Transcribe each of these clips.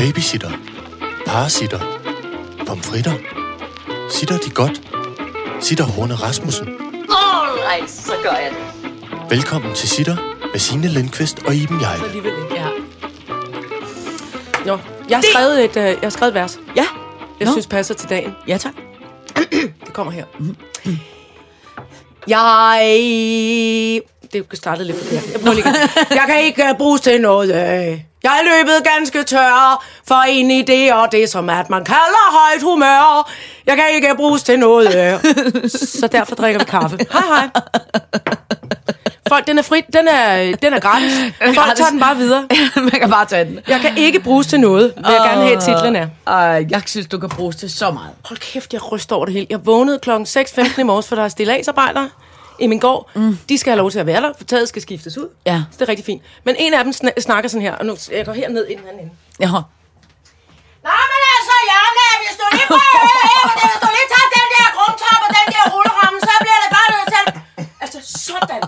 Babysitter. Parasitter. Pomfritter. Sitter de godt? Sitter Horne Rasmussen. Alright, så gør jeg det. Velkommen til Sitter med Signe Lindqvist og Iben Jejle. Alligevel ikke. Ja. Nå, jeg har skrevet et, øh, jeg har skrevet et vers, Ja. jeg Nå. synes passer til dagen. Ja, tak. Det kommer her. Jeg... Det startede lidt forkert. Jeg, prøver lige jeg kan ikke øh, bruges til noget. øh. Jeg er løbet ganske tør for en idé, og det er som at man kalder højt humør. Jeg kan ikke bruges til noget. øh. Så derfor drikker vi kaffe. Hej hej. Folk, den er fri, den er, den er gratis. Folk gratis. tager den bare videre. Man kan bare tage den. Jeg kan ikke bruges til noget, vil jeg gerne have, titlen er. Jeg synes, du kan bruges til så meget. Hold kæft, jeg ryster over det hele. Jeg vågnede klokken 6.15 i morges, for der er stillagsarbejdere i min gård. Mm. De skal have lov til at være der, for taget skal skiftes ud. Ja. Så det er rigtig fint. Men en af dem sn- snakker sådan her, og nu jeg går herned i den anden ende. Ja. Nå, men altså, Janne, hvis du lige prøver hvis du lige tager den der grundtop og den der rulleramme, så bliver det bare noget til. Altså, sådan.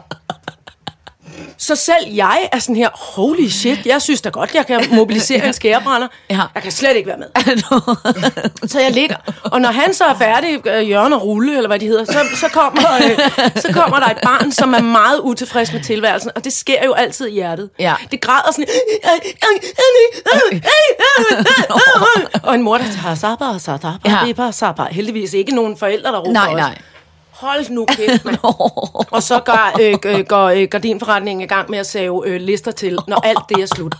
Så selv jeg er sådan her, holy shit, jeg synes da godt, jeg kan mobilisere en skærebrænder. Ja. Jeg kan slet ikke være med. Så jeg ligger, og når han så er færdig, øh, Jørgen og Rulle, eller hvad de hedder, så, så, kommer, øh, så kommer der et barn, som er meget utilfreds med tilværelsen, og det sker jo altid i hjertet. Ja. Det græder sådan, og en mor, der tager sabba, sabba, Ja. sabba. Heldigvis ikke nogen forældre, der råber Nej, nej. Hold nu kæft, mand. Og så går, øh, øh, går øh, gardinforretningen i gang med at save øh, lister til, når alt det er slut.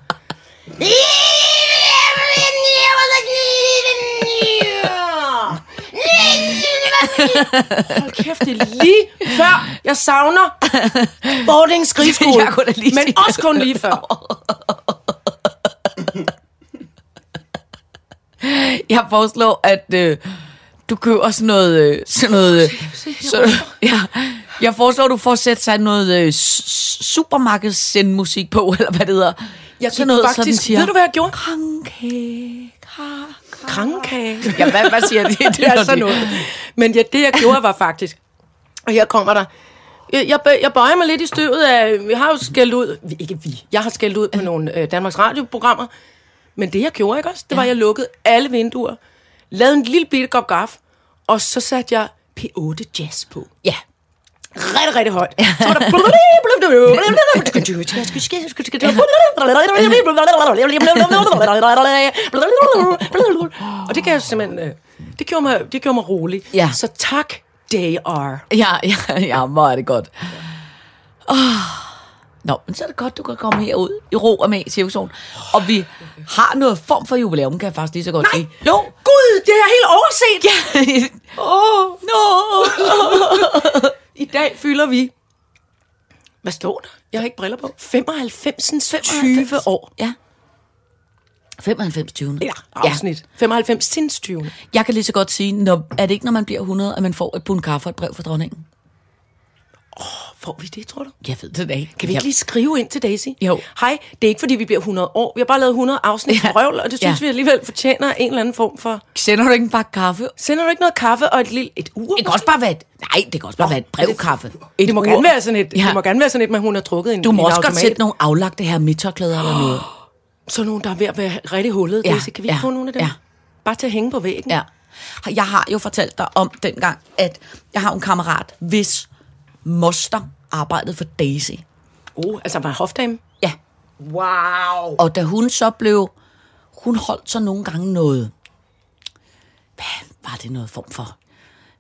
Hold kæft, det er lige før, jeg savner boarding skrigskole. Men også kun lige før. Jeg foreslår, at øh, du køber sådan noget... Øh, sådan noget øh, så, ja, jeg foreslår, at du får sætte sig noget øh, supermarkedssendmusik på, eller hvad det hedder. Jeg sådan noget, faktisk, sådan siger... ved du, hvad jeg gjorde? Krankage, Krankage. Ja, hvad, hvad siger de? det er sådan noget. Men ja, det jeg gjorde var faktisk, og her kommer der, jeg, jeg, bø- jeg bøjer mig lidt i støvet af, vi har jo skældt ud, vi- ikke vi, jeg har skældt ud på nogle øh, Danmarks radioprogrammer, men det jeg gjorde, ikke også, det var, at jeg lukkede alle vinduer, lavede en lille bitte kop gaf, og så satte jeg P8 Jazz på. Ja. Rigtig, rigtig højt. Så var der... Og det jeg simpelthen... øh, Det gjorde mig, det gjorde mig rolig. Ja. Så tak, DR. Ja, ja, ja, hvor er det godt. Oh. Nå, men så er det godt, du kan komme herud i ro og med i cirkusonen. Og vi har noget form for jubilæum, kan jeg faktisk lige så godt sige. Jo, gud, det har jeg helt overset. Ja. Åh, oh, no. I dag fylder vi... Hvad står der? Jeg har ikke briller på. 95. 20 år. Ja. 95 20. Ja, afsnit. 95 sinds 20. Jeg kan lige så godt sige, når, er det ikke, når man bliver 100, at man får et pund kaffe og et brev fra dronningen? Får vi det, tror du? Jeg ved det da ikke. Kan vi ikke lige skrive ind til Daisy? Jo. Hej, det er ikke fordi, vi bliver 100 år. Vi har bare lavet 100 afsnit Ja. røvl, og det synes Ja. vi alligevel fortjener en eller anden form for... Sender du ikke bakke kaffe? Sender du ikke noget kaffe og et lille et ur? Det kan også bare være et, nej, det kan også bare være et brevkaffe. Et det må ur. gerne være sådan et, Ja. det må gerne være sådan et, med hun har trukket en Du må en også godt sætte nogle aflagte her midtørklæder eller noget. Sådan nogle, der er ved at være rigtig hullet. Ja, Ja. Daisy. Kan vi ikke ja, få nogle af dem? ja. Bare til at hænge på væggen. Ja. Jeg har jo fortalt dig om dengang, at jeg har en kammerat, hvis moster arbejdede for Daisy. Oh, altså var hofdame? Ja. Wow. Og da hun så blev... Hun holdt så nogle gange noget... Hvad var det noget form for?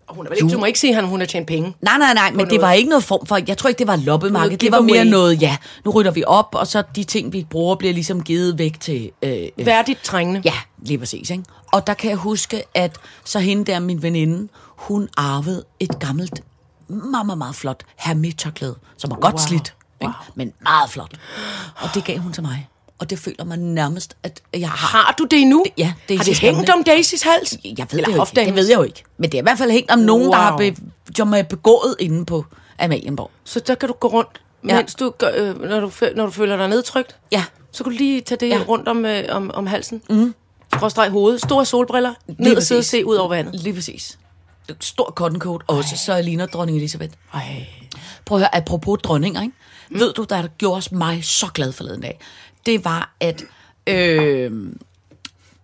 Og hun er vel ikke, du må ikke sige, at hun har tjent penge. Nej, nej, nej, men det noget. var ikke noget form for... Jeg tror ikke, det var loppemarked. Det var mere noget, ja, nu rydder vi op, og så de ting, vi bruger, bliver ligesom givet væk til... Øh, øh, Værdigt trængende. Ja, lige præcis. Ikke? Og der kan jeg huske, at så hende der, min veninde, hun arvede et gammelt, meget, meget, meget flot hermetørklæde, som var godt Wow. slidt, ikke? men meget flot. Og det gav hun til mig. Og det føler mig nærmest, at jeg har... Har du det endnu? Ja, Daisys Har det hængt om Daisys hals? Jeg ved Eller det jo ikke. Det ved jeg jo ikke. Men det er i hvert fald hængt om nogen, der har Wow. be, som er begået inde på Amalienborg. Så der kan du gå rundt, Ja. mens du, gør, øh, når, du, når du føler dig nedtrykt. Ja. Så kan du lige tage det Ja. ja. rundt om, øh, om, om halsen. Mm. Skråstreg hovedet. Store solbriller. Ned og sidde og se ud over vandet. Lige præcis. Stor cotton coat også, så jeg ligner dronning Elisabeth. Ej. Prøv at høre, apropos dronninger, ikke? Mm. Ved du, der gjorde mig så glad forleden dag? Det var, at øh,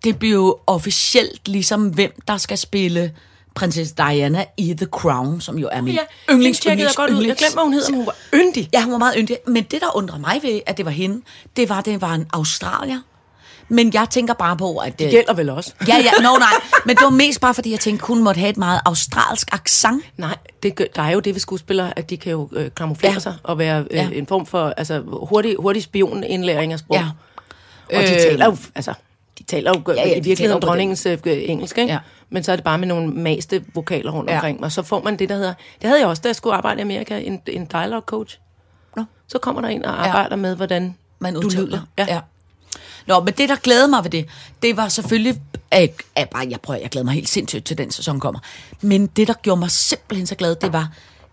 det jo officielt ligesom, hvem der skal spille prinsesse Diana i The Crown, som jo er min Ja, yndlings, yndlings, godt ud. Jeg yndlings. glemte, hvad hun hedder, men hun var yndig. Ja, hun var meget yndig. Men det, der undrer mig ved, at det var hende, det var, at det var en australier. Men jeg tænker bare på, at... Det gælder vel også. Ja, ja, no, nej. Men det var mest bare, fordi jeg tænkte, hun måtte have et meget australsk accent. Nej, det, der er jo det ved skuespillere, at de kan jo øh, kamuflere Ja. sig og være øh, Ja. en form for altså, hurtig, hurtig spionindlæring af sprog. Ja. Og de Øh, taler jo, altså, de taler jo Ja, ja, de i virkeligheden dronningens øh, engelsk, ikke? Ja. Men så er det bare med nogle maste vokaler rundt Ja. omkring, og så får man det, der hedder... Det havde jeg også, da jeg skulle arbejde i Amerika, en, en dialogue coach. Nå. Så kommer der en og arbejder ja. med, hvordan man du udtaler. lyder. Ja. ja. Nå, men det, der glæder mig ved det, det var selvfølgelig... At, at bare, jeg prøver, jeg glæder mig helt sindssygt til den sæson kommer. Men det, der gjorde mig simpelthen så glad, det var,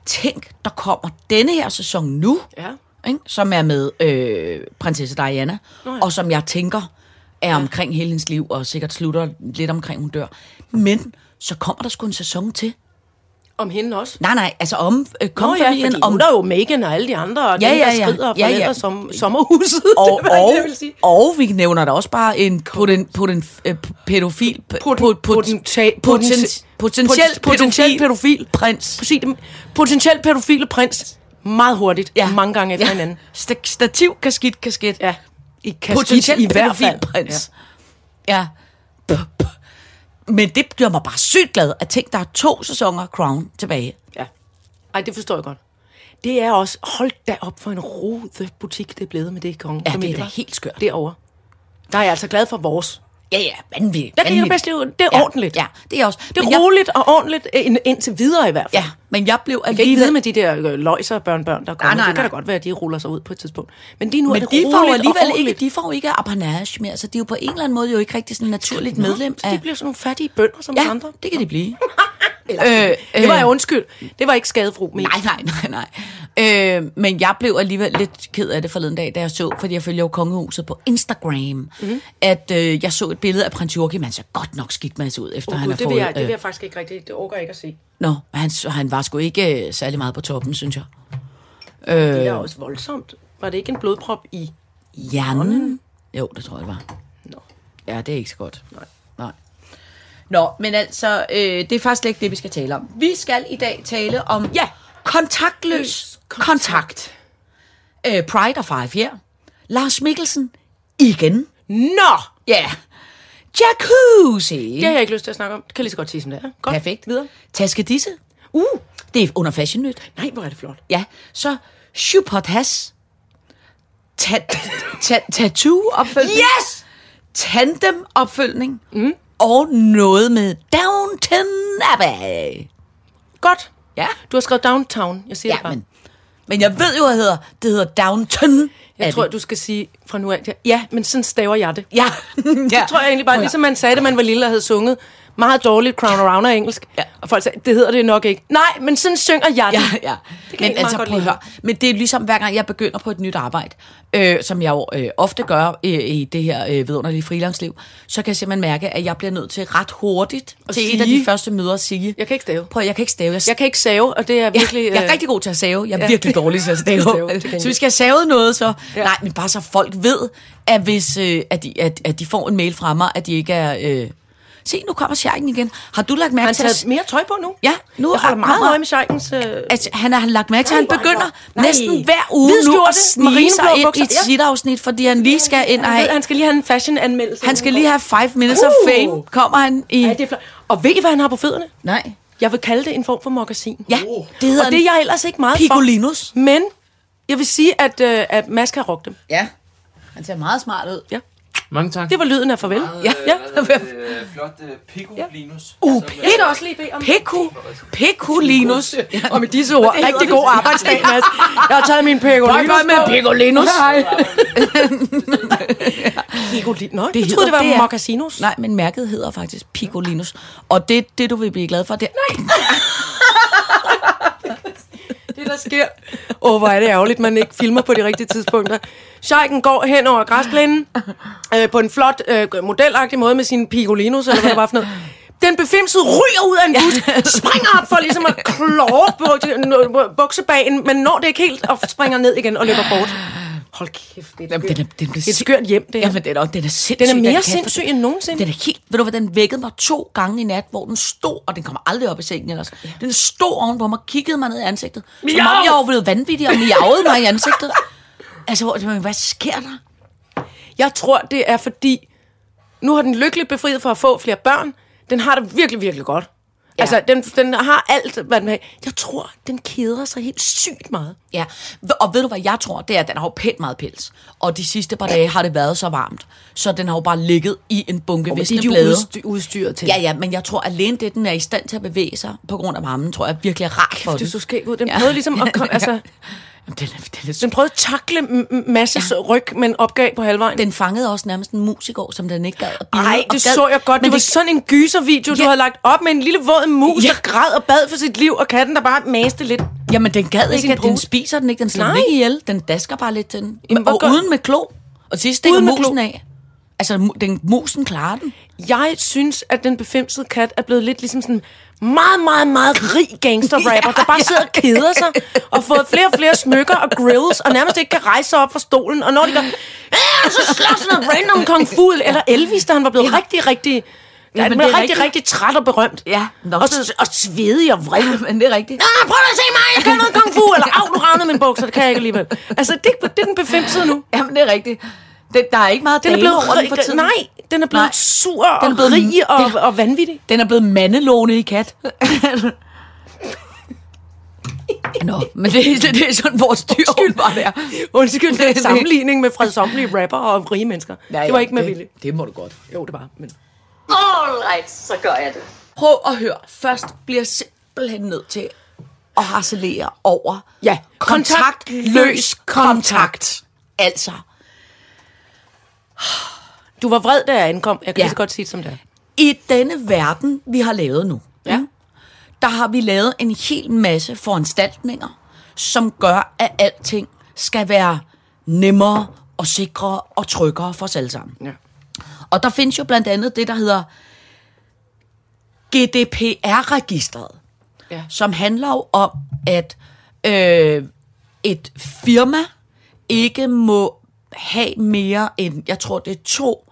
tænk, der kommer denne her sæson nu, Ja. ikke? som er med øh, prinsesse Diana, Nå ja. og som jeg tænker er ja. omkring hele hendes liv, og sikkert slutter lidt omkring, hun dør. Men så kommer der sgu en sæson til. Om hende også. Nej, nej, altså om øh, Nå ja, kongefamilien, om nu er der jo Megan og alle de andre, og Ja, dem, ja, der ja. skrider Ja, fra ja. ja, som, sommerhuset. og, det var og, det, jeg ville sige. og vi nævner da også bare en poten, poten, øh, pædofil, Pot- pot- poten- poten- potentielt potentielt pædofil. prins. Potentielt pædofile prins. Meget hurtigt. Ja. Mange gange efter Ja. hinanden. Sta- stativ, kasket, kasket. Ja. I kasket Potentielt i hvert pædofil fald. prins. Ja. ja. Men det gør mig bare sygt glad, at tænk, der er to sæsoner Crown tilbage. Ja. ja. Ej, det forstår jeg godt. Det er også, hold da op for en rode butik, det er blevet med det konge. Ja, det er da helt skørt. Derovre. Der er jeg altså glad for vores. Ja, ja, vanvittigt. Der kan jeg bedst lide, det er ja, ordentligt. Ja, det er også. Det Men er jeg- roligt og ordentligt, ind, indtil videre i hvert fald. Ja, men jeg blev Jeg kan ikke alligevel... vide med de der øh, løjser børn-børn, der kommer. nej, det kan nej. da godt være, at de ruller sig ud på et tidspunkt. Men lige nu Men er det de får roligt og alligevel ikke, de får ikke apanage mere, så de er jo på en eller anden måde jo ikke rigtig sådan naturligt medlem Så af... de bliver sådan nogle fattige bønder som Ja, andre. det kan de blive. Øh, det var jeg undskyld. Det var ikke skadefru. Men Nej, nej, nej, nej. Øh, men jeg blev alligevel lidt ked af det forleden dag, da jeg så, fordi jeg følger jo kongehuset på Instagram, mm. at øh, jeg så et billede af prins Joachim, han ser godt nok skidt med ud, efter Oh, han har det, fået... vil jeg, det vil øh, jeg faktisk ikke rigtigt. Det overgår jeg ikke at se. Nå, han, han var sgu ikke øh, særlig meget på toppen, synes jeg. Det er også voldsomt. Var det ikke en blodprop i... Hjernen? Jo, det tror jeg, det var. Nå. Ja, det er ikke så godt. Nej. Nå, men altså, øh, det er faktisk ikke det, vi skal tale om. Vi skal i dag tale om Ja. kontaktløs kontakt. Øh, Pride og Five her. Lars Mikkelsen igen. Nå! Ja. Yeah. Jacuzzi. Det har jeg ikke lyst til at snakke om. Det kan jeg lige så godt sige, som det er. Godt. Perfekt. Videre. Taske disse. Uh! Det er under Fashion Nyt. Nej, hvor er det flot. Ja, så Shupot Has. Ta- ta- tattoo-opfølgning. Yes! Tandem-opfølgning. Mm. Og noget med Downton Abbey. Godt. Ja. Du har skrevet downtown. Jeg siger Ja, det bare. men, men jeg ved jo, at det hedder, det hedder Downton jeg tror, du skal sige fra nu af, ja, ja, men sådan staver jeg det. Ja. ja. Det tror jeg egentlig bare, ligesom man sagde, da man var lille og havde sunget meget dårligt Crown Around engelsk. Ja. Og folk sagde, det hedder det nok ikke. Nej, men sådan synger jeg det. Ja, ja. Det Men altså, prøv at høre. Men det er ligesom, hver gang jeg begynder på et nyt arbejde, øh, som jeg jo øh, ofte gør i, i det her øh, vidunderlige freelance-liv, så kan jeg simpelthen mærke, at jeg bliver nødt til ret hurtigt At til et af sige. de første møder at sige, Jeg kan ikke stave. prøv, jeg kan ikke stave. Jeg, Jeg kan ikke save, og det er virkelig... Ja, jeg er øh, rigtig god til at save. Jeg er ja. virkelig dårlig til at stave. Stave, så vi skal have savet noget, så... Ja. Nej, men bare så folk ved, at hvis øh, at, de, at, at de får en mail fra mig, at de ikke er... Øh... Se, nu kommer Sjækken igen. Har du lagt mærke han til... taget at- mere tøj på nu? Ja, nu jeg da meget øje med Scheikens... Øh... at han har lagt mærke til, at han er begynder. Nej. næsten hver uge Hvid nu at snige sig ind i bukser. et Ja. sit-afsnit, fordi han lige skal ind og Han, have... han skal lige have en fashion-anmeldelse. Han skal lige have five minutes of Uh. fame. Kommer han i... Ja, det er flot. Og ved I, hvad han har på fødderne? Nej. Jeg vil kalde det en form for mokkasin. Ja, det hedder Og det er jeg ellers ikke meget Picolinus. for. Men jeg vil sige, at, øh, at Mads kan rocke dem. Ja. Han ser meget smart ud. Ja. Mange tak. Det var lyden af farvel. Ja, ja. Hedder det? Øh, Flot uh, Picolinus. Uh, Det er da også lige bede om. Pico. Picolinus. Og med disse ord, rigtig god arbejdsdag, Mads. Jeg har taget min pecolinus Bye bye med Picolinus. Hej. Picolinus. Nå, det jeg troede, det var er- moccasinos. Nej, men mærket hedder faktisk Picolinus. Og det, det du vil blive glad for, det er... der sker. Åh, oh, hvor er det ærgerligt, man ikke filmer på de rigtige tidspunkter. Scheiken går hen over græsplænen øh, på en flot, øh, modelagtig måde med sin pigolinos, eller hvad det var for noget. Den befimsede ryger ud af en bus, springer op for ligesom at klore på buksebagen, men når det ikke helt, og springer ned igen og løber bort. Hold kæft, det er, Jamen, den er, den er det er et skørt hjem, det her. Jamen, den er, den er sindssyg. Den er mere sindssyg end nogensinde. Den er helt... Ved du hvad, den vækkede mig to gange i nat, hvor den stod, og den kommer aldrig op i sengen ellers. Den stod oven på mig, kiggede mig ned i ansigtet. Som om Miau! jeg var blevet vanvittig og miavede mig i ansigtet. Altså, hvor, hvad sker der? Jeg tror, det er fordi, nu har den lykkeligt befriet for at få flere børn. Den har det virkelig, virkelig godt. Ja. Altså, den, den har alt, hvad den har. Jeg tror, den keder sig helt sygt meget. Ja, og ved du hvad jeg tror, det er, at den har jo pænt meget pels. Og de sidste par dage har det været så varmt, så den har jo bare ligget i en bunke det visne er de jo blade. udstyr, udstyret til. Ja, ja, men jeg tror alene det, den er i stand til at bevæge sig på grund af varmen, tror jeg virkelig er rart for Det den. så skægt ud. Den Ja. prøvede ligesom at... kom- Altså, Jamen, den, er, den, er, den prøvede at takle m- masse ja. ryg, men opgav på halvvejen. den fangede også nærmest en musiker, som den ikke gad at bide. Nej, det gad. så jeg godt. Men Det var sådan en gyservideo, du Ja. havde lagt op med en lille våd mus, Ja. der græd og bad for sit liv, og katten, der bare maste lidt. Jamen, den gad ikke, at den spiser den ikke. Den slår ikke ihjel. Den dasker bare lidt til den. Jamen, og uden med klo. Og sidst stikker musen af. Altså, den, musen klarer den. Jeg synes, at den befimsede kat er blevet lidt ligesom sådan meget, meget, meget rig gangsterrapper, der bare sidder og keder sig, og fået flere og flere smykker og grills, og nærmest ikke kan rejse sig op fra stolen. Og når de går, "Ah," så slår sådan noget random kung fu, eller Elvis, da han var blevet ja. rigtig, rigtig... Ja, men men det er rigtig, rigtigt. rigtig træt og berømt. Ja, nå, og, så- og svedig og vred. Men det er rigtigt. Ah, prøv at se mig, jeg kan noget kung fu, eller af, du ravnede min bukser, det kan jeg ikke alligevel. Altså, det, det er den befimsede nu. Jamen, det er rigtigt. Det, der er ikke meget Den er blevet, over for tiden. nej, den er blevet Nej. sur og Den er blevet- rig og, den- og vanvittig. Den er blevet mandelåne i kat. Nå, men det, det, det er sådan, vores dyr bare er. Undskyld, det er sammenligning med fredsommelige rapper og rige mennesker. Ja, det var ja, ikke med det, vilje. Det må du godt. Jo, det var. Men... All right, så gør jeg det. Prøv at høre. Først bliver jeg simpelthen nødt til at harcelere over Ja, kontaktløs kontakt. Altså, Du var vred, da jeg ankom. Jeg kan Ja. så godt sige det som det er. i denne verden, vi har lavet nu, Ja. der har vi lavet en hel masse foranstaltninger, som gør, at alting skal være nemmere og sikrere og tryggere for os alle sammen. Ja. Og der findes jo blandt andet det, der hedder GDPR-registret, Ja. som handler jo om, at øh, et firma ikke må have mere end, jeg tror det er to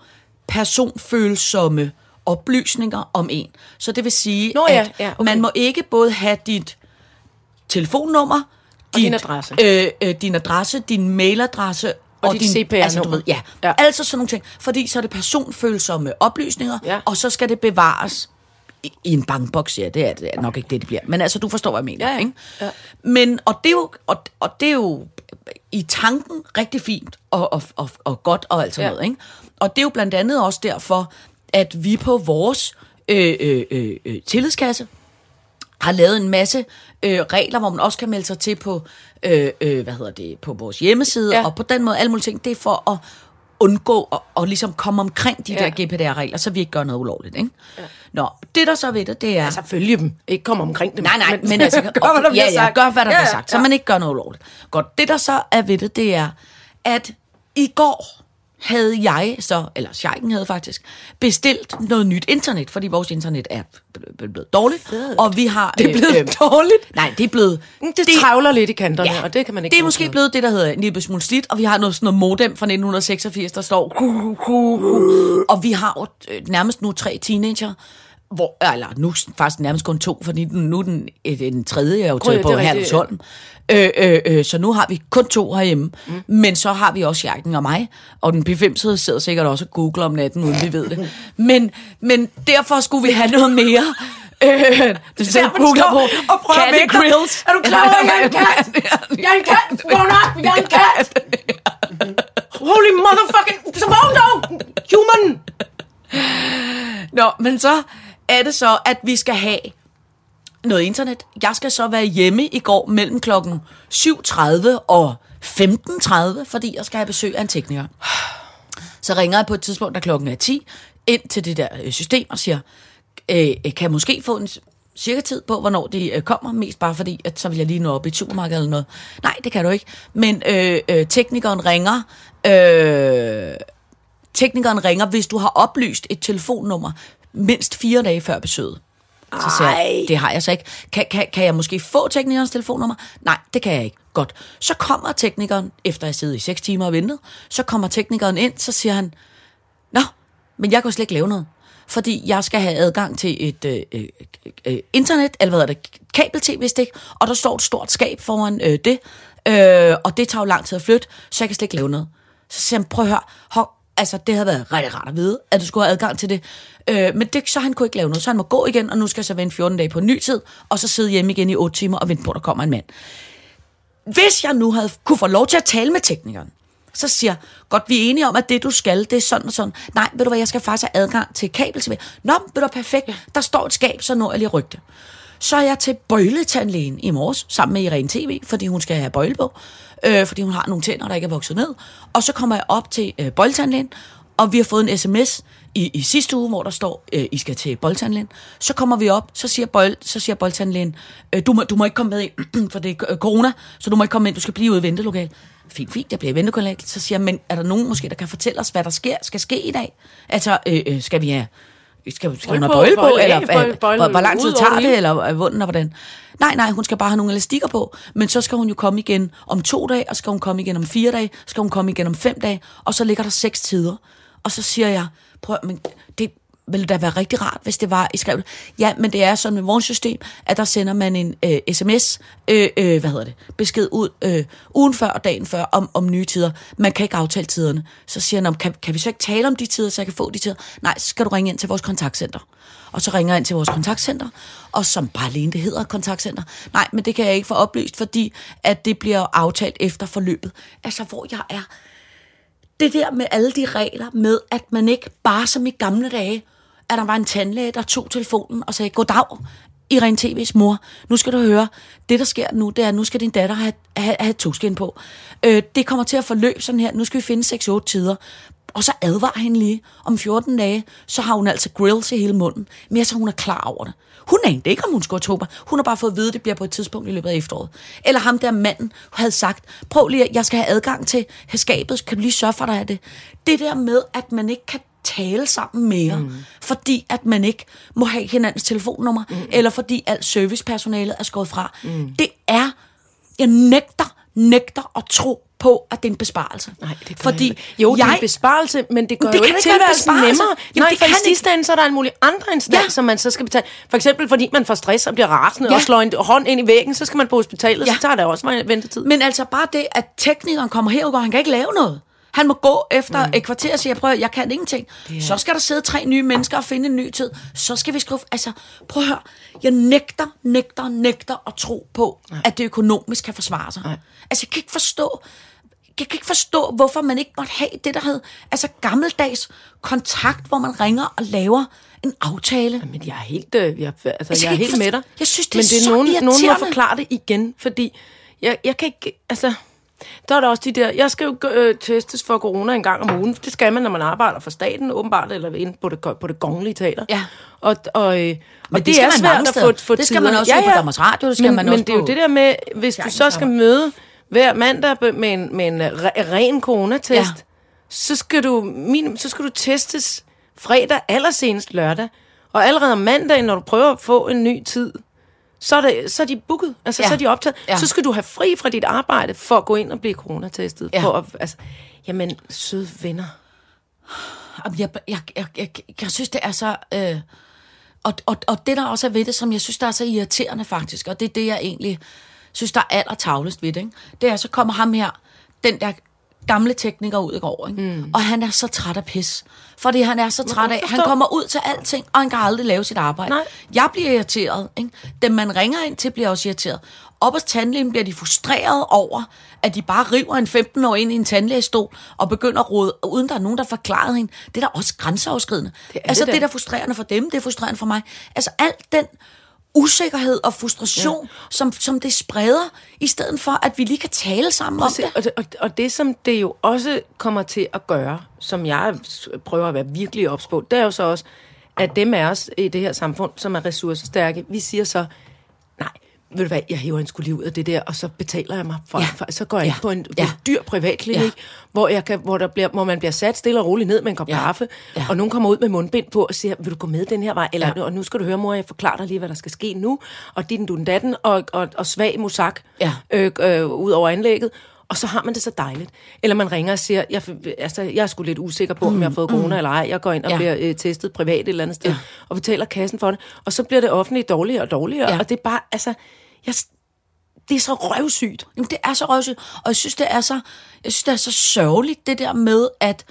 personfølsomme oplysninger om en. Så det vil sige, Nå ja, at ja, okay. man må ikke både have dit telefonnummer, og din adresse. Øh, øh, din adresse, din mailadresse og, dit din, CPR-nummer. altså, du ved, ja, ja, Ja. altså sådan nogle ting. Fordi så er det personfølsomme oplysninger, Ja. og så skal det bevares i, i en bankboks. Ja, det er, det er nok ikke det, det bliver. Men altså, du forstår, hvad jeg mener. Ja, ja. Ikke? Ja. Men, og det, er jo, og, og det er jo i tanken rigtig fint og, og, og, og godt og alt sådan Ja. noget. Ikke? Og det er jo blandt andet også derfor, at vi på vores øh, øh, øh, øh, tillidskasse har lavet en masse øh, regler, hvor man også kan melde sig til på, øh, øh, hvad hedder det, på vores hjemmeside, ja. Og på den måde alle mulige ting. Det er for at undgå og, og ligesom komme omkring de ja. Der GDPR-regler, så vi ikke gør noget ulovligt. Ikke? Ja. Nå, det der så ved det, det er... Altså, følge dem. Ikke komme omkring dem. Nej, nej, men, men altså, gør, hvad der ja, ja, sagt. gør, hvad der Ja, bliver ja, sagt, så ja. man ikke gør noget ulovligt. Godt, det der så er ved det, det er, at i går havde jeg så, eller Scheiken havde faktisk, bestilt noget nyt internet, fordi vores internet er ble- ble- blevet dårligt, Fedt. og vi har... Det er blevet dårligt? Nej, det er blevet... Det, det travler lidt i kanterne, ja, og det kan man ikke Det er måske til. blevet det, der hedder en lille smule slidt, og vi har noget, sådan noget modem fra 1986, der står... Og vi har jo øh, nærmest nu tre teenager, hvor, eller nu faktisk nærmest kun to, fordi nu er den, den tredje er jo taget er på Herlevsholm. Øh, øh, øh, så nu har vi kun to herhjemme. Mm. Men så har vi også Jærken og mig. Og den P5 sidder sikkert også og googler om natten, uden vi ved det. Men, men derfor skulle vi have noget mere. Øh, det selv googler på og prøver dig. grills. Er du klar over, jeg er en kat? Jeg er en kat! Vågn op! Jeg er en kat! Holy motherfucking... Så vågn dog! Human! Nå, men så er det så, at vi skal have noget internet. Jeg skal så være hjemme i går mellem klokken 7.30 og 15.30, fordi jeg skal have besøg af en tekniker. Så ringer jeg på et tidspunkt, da klokken er 10, ind til det der øh, system og siger, øh, kan jeg måske få en cirka tid på, hvornår de øh, kommer, mest bare fordi, at så vil jeg lige nå op i supermarkedet eller noget. Nej, det kan du ikke. Men øh, øh, teknikeren ringer, øh, teknikeren ringer, hvis du har oplyst et telefonnummer mindst fire dage før besøget. Så siger jeg, det har jeg så ikke. Kan, kan, kan jeg måske få teknikernes telefonnummer? Nej, det kan jeg ikke. Godt. Så kommer teknikeren, efter jeg sidder i 6 timer og ventet, så kommer teknikeren ind, så siger han, Nå, men jeg kan slet ikke lave noget. Fordi jeg skal have adgang til et øh, øh, øh, internet, eller hvad hedder det, kabel-tv-stik, og der står et stort skab foran øh, det, øh, og det tager jo lang tid at flytte, så jeg kan slet ikke lave noget. Så siger han, prøv at høre, hov, altså det havde været rigtig rart at vide, at du skulle have adgang til det. Øh, men det, så han kunne ikke lave noget, så han må gå igen, og nu skal jeg så vente 14 dage på en ny tid, og så sidde hjemme igen i 8 timer og vente på, at der kommer en mand. Hvis jeg nu havde kunne få lov til at tale med teknikeren, så siger godt, vi er enige om, at det du skal, det er sådan og sådan. Nej, ved du hvad, jeg skal faktisk have adgang til kabel Nå, ved du perfekt, der står et skab, så når jeg lige rygte. Så er jeg til bøjletandlægen i morges, sammen med Irene TV, fordi hun skal have bøjle på, øh, fordi hun har nogle tænder, der ikke er vokset ned. Og så kommer jeg op til øh, bøjletandlægen, og vi har fået en sms i, i sidste uge, hvor der står, øh, I skal til boldtandlægen. Så kommer vi op, så siger, bold, så siger boldtandlægen, øh, du, må, du må ikke komme med ind, for det er øh, corona, så du må ikke komme ind, du skal blive ude i ventelokalet. Fint, fint, jeg bliver i ventelokalet. Så siger jeg, men er der nogen måske, der kan fortælle os, hvad der sker, skal ske i dag? Altså, øh, øh, skal vi have skal, skal hun have på, bøjle på, eller hvor, hvor lang tid tager det, eller er vunden, og hvordan? Nej, nej, hun skal bare have nogle elastikker på, men så skal hun jo komme igen om to dage, og skal hun komme igen om fire dage, skal hun komme igen om fem dage, og så ligger der seks tider. Og så siger jeg, prøv, men det ville da være rigtig rart, hvis det var, I skrev det. Ja, men det er sådan med vores system, at der sender man en øh, sms, øh, øh, hvad hedder det, besked ud øh, ugen før og dagen før om, om nye tider. Man kan ikke aftale tiderne. Så siger han, kan, kan vi så ikke tale om de tider, så jeg kan få de tider? Nej, så skal du ringe ind til vores kontaktcenter. Og så ringer jeg ind til vores kontaktcenter, og som bare alene det hedder kontaktcenter. Nej, men det kan jeg ikke få oplyst, fordi at det bliver aftalt efter forløbet. Altså, hvor jeg er det der med alle de regler med, at man ikke bare som i gamle dage, at der var en tandlæge, der tog telefonen og sagde, goddag, Irene TV's mor, nu skal du høre, det der sker nu, det er, at nu skal din datter have, have, have toskin på. Øh, det kommer til at forløbe sådan her, nu skal vi finde 6-8 tider. Og så advarer hende lige, om 14 dage, så har hun altså grills i hele munden, mere så hun er klar over det. Hun anede ikke, om hun skulle have. Hun har bare fået at vide, at det bliver på et tidspunkt i løbet af efteråret. Eller ham der manden havde sagt, prøv lige, jeg skal have adgang til skabet, kan du lige sørge for dig af det? Det der med, at man ikke kan tale sammen mere, mm. fordi at man ikke må have hinandens telefonnummer, mm. eller fordi alt servicepersonalet er skåret fra. Mm. Det er, jeg nægter, nægter at tro på, at det er en besparelse. Nej, det gør fordi jeg. Jo, det er jeg, en besparelse, men det gør Det jo ikke ikke være en tilværelsen nemmere. Jamen, Nej, det for i sidste ende, så er der en mulig andre instanser, Ja. som man så skal betale. For eksempel, fordi man får stress og bliver rasende Ja. og slår en hånd ind i væggen, så skal man på hospitalet, Ja. så tager det også en ventetid. Men altså bare det, at teknikeren kommer herud, og han kan ikke lave noget. Han må gå efter mm. et kvarter og sige, prøv at jeg kan ingenting. Så skal der sidde tre nye mennesker og finde en ny tid. Så skal vi skrive... Altså, prøv at høre. Jeg nægter, nægter, nægter at tro på, Nej. at det økonomisk kan forsvare sig. Nej. Altså, jeg kan ikke forstå... Jeg kan ikke forstå, hvorfor man ikke måtte have det, der hed altså gammeldags kontakt, hvor man ringer og laver en aftale. Men jeg er helt, øh, jeg, altså, Altså, jeg er jeg kan helt ikke med forstå- dig. Jeg synes, det Men er det er så nogen, nogen må forklare det igen, fordi jeg, jeg kan ikke, altså... Der er der også de der, jeg skal jo øh, testes for corona en gang om ugen. Det skal man, når man arbejder for staten, åbenbart, eller inde på det, på det kongelige teater. Ja. Og, og, øh, Men og det skal man mange at få, få Det skal man tider. også på Danmarks Radio, det skal men, man men også det er jo det der med, hvis du så skal møde hver mandag med en, med en re- ren coronatest, Ja. ja. så, skal du, min, så skal du testes fredag, allersenest lørdag. Og allerede om mandagen, når du prøver at få en ny tid, så er, det, så er de booket, altså Ja. så er de optaget. Ja. Så skal du have fri fra dit arbejde for at gå ind og blive coronatestet. Ja. For at, altså, jamen, søde venner. Jamen, Jeg, jeg, jeg, jeg, jeg synes, det er så... Øh, og, og, og det, der også er ved det, som jeg synes, der er så irriterende faktisk, og det er det, jeg egentlig synes, der er allertavlest ved det, ikke? det er, så kommer ham her, den der gamle tekniker ud i går, ikke? Mm. og han er så træt af pis. Fordi han er så træt af, han kommer ud til alting, og han kan aldrig lave sit arbejde. Nej. Jeg bliver irriteret. Ikke? Dem, man ringer ind til, bliver også irriteret. Op hos tandlægen bliver de frustreret over, at de bare river en 15-år ind i en tandlægestol og begynder at rode, uden der er nogen, der forklarer hende. Det er da også grænseoverskridende. Det er altså, det det er da. da frustrerende for dem, det er frustrerende for mig. Altså, alt den usikkerhed og frustration, ja. som, som det spreder, i stedet for, at vi lige kan tale sammen om Se, det. og, det, og, og det, som det jo også kommer til at gøre, som jeg prøver at være virkelig ops på, det er jo så også, at dem af os i det her samfund, som er ressourcestærke, vi siger så, nej, ved du hvad, jeg hiver en skulle lige ud af det der, og så betaler jeg mig for, Ja. for så går jeg Ja. på en, Ja. en dyr privatklinik, Ja. hvor, jeg kan, hvor, der bliver, hvor man bliver sat stille og roligt ned med en kop Ja. kaffe, Ja. og nogen kommer ud med mundbind på og siger, vil du gå med den her vej? Eller, Ja. og nu skal du høre, mor, jeg forklarer dig lige, hvad der skal ske nu, og din du den datten, og, og, og svag musak Ja. øh, øh, ud over anlægget, og så har man det så dejligt. Eller man ringer og siger, jeg, altså, jeg er sgu lidt usikker på, om jeg har fået corona eller ej. Jeg går ind og Ja. bliver øh, testet privat et eller andet sted, Ja. og betaler kassen for det. Og så bliver det offentligt dårligere og dårligere. Ja. Og det er bare, altså, jeg, det er så røvsygt. Jamen, det er så røvsygt. Og jeg synes, det er så, jeg synes, det er så sørgeligt, det der med, at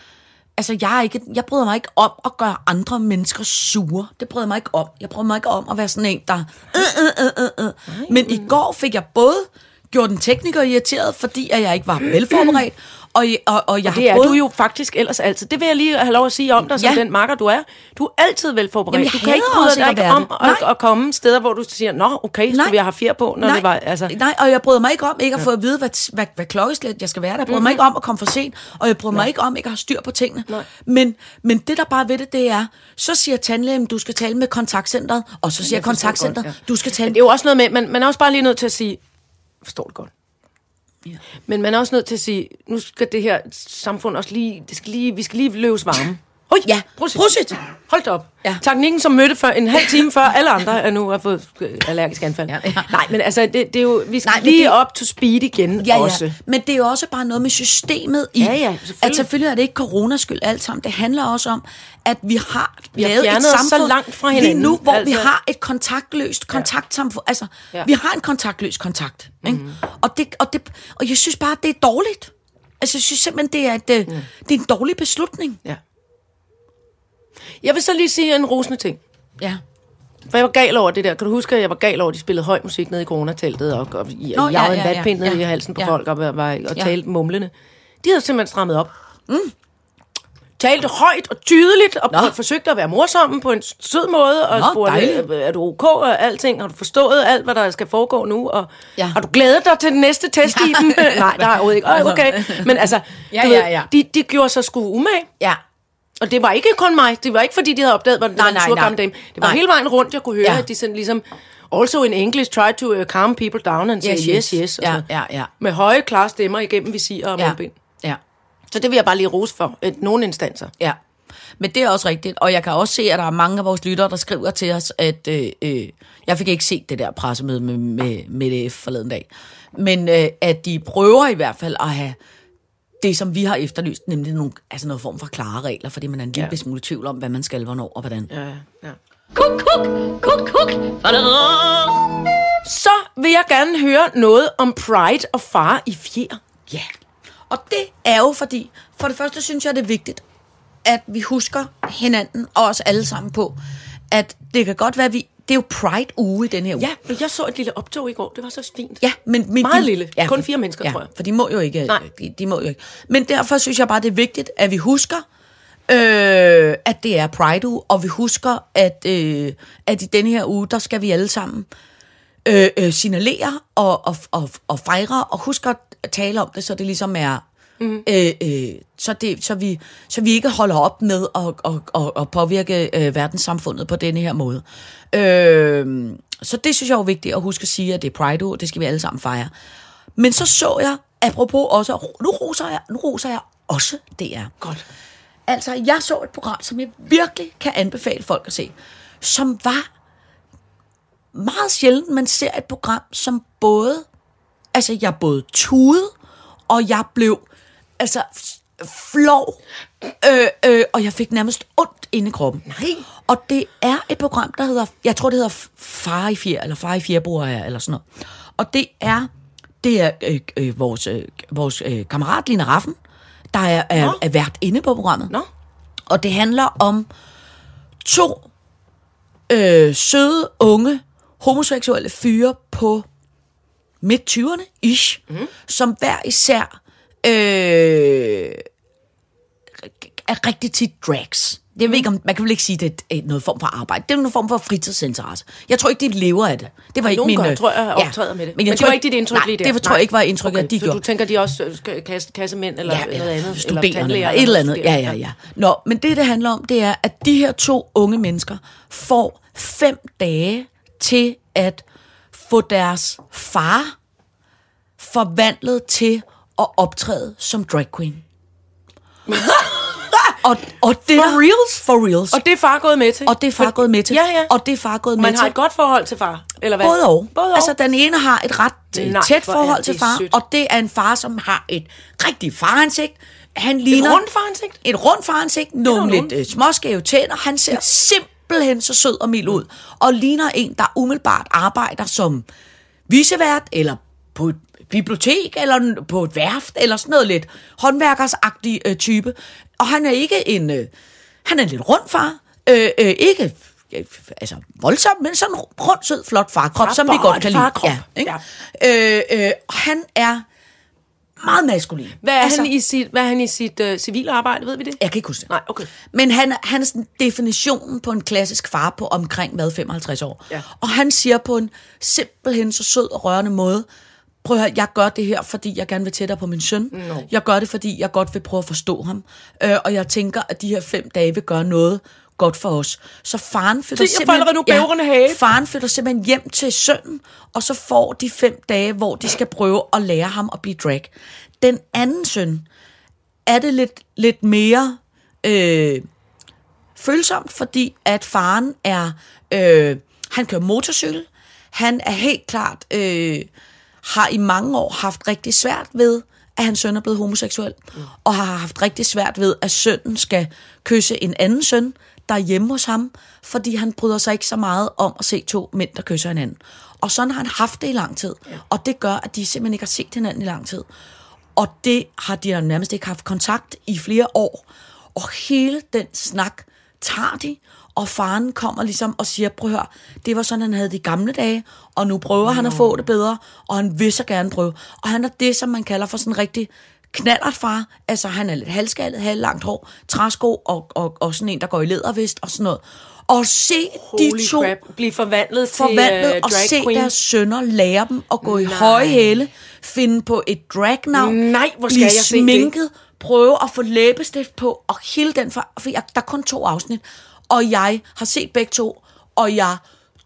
altså, jeg, er ikke, jeg bryder mig ikke om at gøre andre mennesker sure. Det bryder mig ikke om. Jeg bryder mig ikke om at være sådan en, der... Øh, øh, øh, øh, øh. Men i går fik jeg både gjort en tekniker irriteret, fordi at jeg ikke var velforberedt, og, og, og jeg Det er har både... du jo faktisk ellers altid. Det vil jeg lige have lov at sige om dig, som Ja. den makker du er. Du er altid velforberedt. Jamen, jeg du kan ikke bryde dig ikke at om det. at, Nej. at komme steder, hvor du siger, nå, okay, skulle Nej. vi have haft fjer på, når nej, det var... Altså, nej, og jeg bryder mig ikke om ikke at få at vide, hvad, hvad, hvad klokkeslæt jeg skal være der. Jeg bryder mig ikke om at komme for sent, og jeg bryder mig ikke om ikke at have styr på tingene. Nej. Men, men det, der bare ved det, det er, så siger tandlægen, du skal tale med kontaktcenteret, og så siger Jeg godt, ja. du skal Men tale... det er jo også noget med, man, man er også bare lige nødt til at sige, forstår det godt. Ja. Men man er også nødt til at sige, nu skal det her samfund også lige, det skal lige vi skal lige løves varme. Oj, Ja, prosit. prosit. Hold da op. Ja. Teknikken, som mødte for en halv time før alle andre, er nu har fået øh, allergisk anfald. Ja, ja. Nej, men altså, det, det er jo, vi skal Nej, lige det- op to speed igen Ja, også. ja. Men det er jo også bare noget med systemet i, Ja, ja, selvfølgelig. at selvfølgelig er det ikke coronaskyld alt sammen. Det handler også om, at vi har Vi har lavet et fjernet os så samfund langt fra lige hinanden, nu, hvor vi altså. har et kontaktløst kontaktsamfund. Altså, Ja. vi har en kontaktløs kontakt. Ikke? Og, det, og, det, og jeg synes bare, det er dårligt. Altså, jeg synes simpelthen, det er, et, øh, det er en dårlig beslutning. Ja. Jeg vil så lige sige en rosende ting. Ja. For jeg var gal over det der. Kan du huske, at jeg var gal over, at de spillede høj musik nede i coronateltet, og, og jeg Nå, ja, ja, en ja, ja, vatpind ned ja. i halsen på Ja. folk, og, var, var, og Ja. talte mumlende. De havde simpelthen strammet op. Mm. Talte højt og tydeligt, og Nå. Forsøgte at være morsomme på en sød måde, og Nå, spurgte, dejligt. er, er du ok og alting? Har du forstået alt, hvad der skal foregå nu? Og Ja. har du glædet dig til den næste test i den? Nej, der jeg overhovedet ikke. Okay. Men altså, Ja, du ja, ved, ja. De, de gjorde sig sgu umage. Ja. Og det var ikke kun mig. Det var ikke, fordi de havde opdaget, hvordan det Nej, nej, dame. Det var Nej. hele vejen rundt, jeg kunne høre, Ja. at de sådan ligesom... Also in English, try to uh, calm people down and say Yes, yes, yes. og Ja, sådan. ja, ja. Med høje, klare stemmer igennem visirer og Ja. mundbind. ja. Så det vil jeg bare lige rose for. Øh, Nogle instanser. Ja, men det er også rigtigt. Og jeg kan også se, at der er mange af vores lyttere, der skriver til os, at øh, øh, jeg fik ikke set det der pressemøde med, med, med DF forleden dag. Men øh, at de prøver i hvert fald at have det, som vi har efterlyst, nemlig nogle, altså noget form for klare regler, fordi man er en lille Ja. smule tvivl om, hvad man skal, hvornår og hvordan. Ja, ja. Kuk, kuk, kuk, kuk. Så vil jeg gerne høre noget om Pride og far i fjer. Ja. Og det er jo fordi, for det første synes jeg, det er vigtigt, at vi husker hinanden og os alle sammen på, at det kan godt være, at vi, er jo Pride-uge i den her uge. Ja, men jeg så et lille optog i går. Det var så fint. Ja, men, men Meget de- lille. Kun fire mennesker, ja, tror jeg. For de må jo ikke. Nej. De, de må jo ikke. Men derfor synes jeg bare, det er vigtigt, at vi husker, øh, at det er Pride uge, og vi husker, at, øh, at i denne her uge, der skal vi alle sammen øh, øh, signalere og, og, og, og fejre, og huske at tale om det, så det ligesom er... Mm. Øh, øh, så, det, så, vi, så vi ikke holder op med at, at, at, at påvirke øh, verdenssamfundet på denne her måde. Øh, så det synes jeg er vigtigt at huske at sige, at det er Pride det skal vi alle sammen fejre. Men så så jeg, apropos også, nu roser jeg, nu roser jeg også DR. Godt. Altså, jeg så et program, som jeg virkelig kan anbefale folk at se, som var meget sjældent, man ser et program, som både, altså jeg både tudede, og jeg blev, altså, flov, øh, øh, og jeg fik nærmest ondt inde i kroppen. Nej. Og det er et program, der hedder, jeg tror det hedder Far i Fjer, eller Far i Fjerbror, eller sådan noget. Og det er, det er øh, øh, vores, øh, vores øh, kammerat Lina Raffen, der er, er, Nå. er vært inde på programmet. Nå. Og det handler om to øh, søde, unge, homoseksuelle fyre på midt 20'erne, ish, mm. som hver især øh, er rigtig tit drags. Jeg ved ikke, om, man kan vel ikke sige, det er noget form for arbejde. Det er noget form for fritidsinteresse. Jeg tror ikke, de lever af det. Det var ikke Nogen min... gør, øh, tror jeg, optræder med det. Men, jeg Men det tror var ikke dit indtryk nej, lige der? det tror jeg ikke var indtrykket, okay, at de så gjorde. du tænker, de også øh, skal kasse, kassemænd eller, ja, eller noget andet? studerende, eller et eller andet. Ja, ja, ja. Nå, men det, det handler om, det er, at de her to unge mennesker får fem dage til at få deres far forvandlet til at optræde som drag queen. og, og det For der- reals? For reals. Og det er far gået med til. Og det er far For- gået med til. Ja, ja. Og det er far gået med Man til. har et godt forhold til far, eller hvad? Både og. Både og. Altså, den ene har et ret øh, Nej, tæt hvor er forhold til far, sødt. og det er en far, som har et rigtig faransigt. Han ligner... rundt faransigt? Et rundt faransigt, nogle lidt øh, småskæve tænder. Han ser simpelthen så sød og mild ud, og ligner en, der umiddelbart arbejder som visevært, eller på et bibliotek, eller på et værft, eller sådan noget lidt håndværkersagtig øh, type. Og han er ikke en... Øh, han er en lidt rund far. Øh, øh, ikke øh, altså voldsom, men sådan rund, sød, flot farkrop, Far- som vi godt kan lide. farkrop, Ja, ikke? Øh, øh, og han er meget maskulin. Hvad er, altså, han, i sit, hvad er han i sit uh, civile arbejde, ved vi det? Jeg kan ikke huske det. Nej, okay. Men han, han er sådan definitionen på en klassisk far på omkring hvad, 55 år. Ja. Og han siger på en simpelthen så sød og rørende måde, prøv at høre, jeg gør det her, fordi jeg gerne vil tættere på min søn. No. Jeg gør det, fordi jeg godt vil prøve at forstå ham. Øh, og jeg tænker, at de her fem dage vil gøre noget godt for os. Så faren flytter Se, allerede nu hage. faren flytter simpelthen hjem til sønnen, og så får de fem dage, hvor de skal prøve at lære ham at blive drag. Den anden søn er det lidt, lidt mere øh, følsomt, fordi at faren er, øh, han kører motorcykel, han er helt klart, øh, har i mange år haft rigtig svært ved, at hans søn er blevet homoseksuel, mm. og har haft rigtig svært ved, at sønnen skal kysse en anden søn, der er hjemme hos ham, fordi han bryder sig ikke så meget om at se to mænd, der kysser hinanden. Og sådan har han haft det i lang tid, ja. og det gør, at de simpelthen ikke har set hinanden i lang tid. Og det har de nærmest ikke haft kontakt i flere år. Og hele den snak tager de, og faren kommer ligesom og siger, prøv at høre, det var sådan, han havde de gamle dage, og nu prøver han at få det bedre, og han vil så gerne prøve. Og han er det, som man kalder for sådan en rigtig knallert far. Altså, han er lidt halvskaldet, halvlangt hår, træsko og, og, og sådan en, der går i lædervest og sådan noget. Og se Holy de to crap. Blive forvandlet, forvandlet til uh, og se queen. deres sønner lære dem at gå i Nej. høje hæle, finde på et dragnavn, Nej, hvor skal blive jeg sminket, prøve at få læbestift på, og hele den, for, for jeg, der er kun to afsnit, og jeg har set begge to, og jeg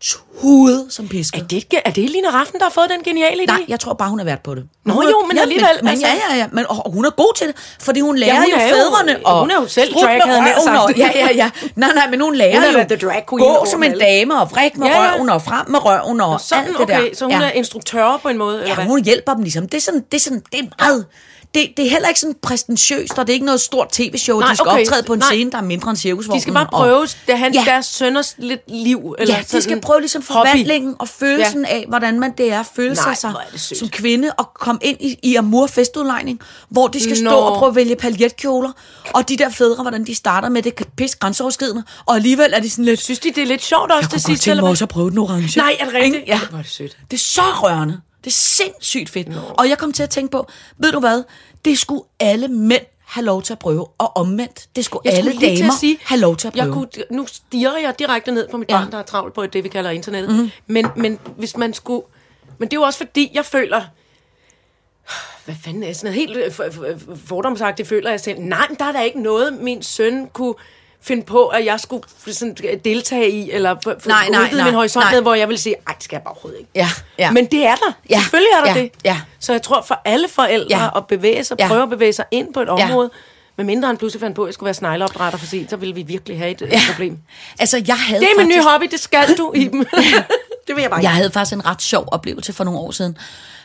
tudede som pisket. Er det, ikke- er det Lina Raffen, der har fået den geniale idé? Nej, jeg tror bare, hun har været på det. Nå hun jo, men ja, alligevel, Men, altså. ja, ja, ja. Men, og, og hun er god til det, fordi hun lærer hun jo er jo- fædrene. og hun er jo selv drag, havde jeg sagt. og- Ja, ja, ja. Nej, nej, men hun lærer Hun jo the drag queen gå som en dame og vrik med Ja, ja. røven og frem med røven og Sådan, alt det okay, der. så hun ja. er instruktør på en måde, eller Ja, hvad? hun hjælper dem ligesom. Det er sådan, det er sådan, det er meget... Det, det er heller ikke sådan præstentiøst, og det er ikke noget stort tv-show. Nej, de skal okay. optræde på en Nej. scene, der er mindre end cirkusvognen. De skal bare og- prøve det er hans, Ja. deres sønners lidt liv. Eller Ja, de skal prøve ligesom hobby. forvandlingen og følelsen ja. af, hvordan man det er at føle Nej, sig det som kvinde og komme ind i, i Amour festudlejning, hvor de skal stå Nå. og prøve at vælge paljetkjoler, og de der fædre, hvordan de starter med det pis grænseoverskridende, og alligevel er de sådan lidt, Synes de, det er lidt sjovt også jeg til kunne godt sidst? tænke mig også at prøve den orange. Nej, er det rigtigt? Ja. Hvor er det sødt. Det er så rørende. Det er sindssygt fedt. No. Og jeg kom til at tænke på, ved du hvad, det skulle alle mænd have lov til at prøve, og omvendt, det skulle, Jeg alle skulle damer sige, have lov til at prøve. Jeg kunne, nu stiger jeg direkte ned på mit Ja. barn, der er travlt på det, vi kalder internettet. Mm. Men, men hvis man skulle... Men det er jo også fordi, jeg føler... Hvad fanden er sådan noget helt øh, for- for- fordomsagtigt, føler jeg selv. Nej, men der er da ikke noget, min søn kunne finde på, at jeg skulle sådan deltage i, eller Nej, nej, udvide nej, min horisont nej. med, hvor jeg vil sige, ej, det skal jeg bare overhovedet ikke. Ja, ja. Men det er der. Ja, Selvfølgelig er der ja, det. ja. Så jeg tror for alle forældre Ja. at bevæge sig, Ja. prøve at bevæge sig ind på et Ja. område, med mindre han pludselig fandt på, at jeg skulle være snegleopdrætter for sent, så ville vi virkelig have et ja. problem. Altså, jeg havde Det er min nye faktisk- hobby, det skal du, Iben. det vil jeg bare Jeg havde faktisk en ret sjov oplevelse for nogle år siden,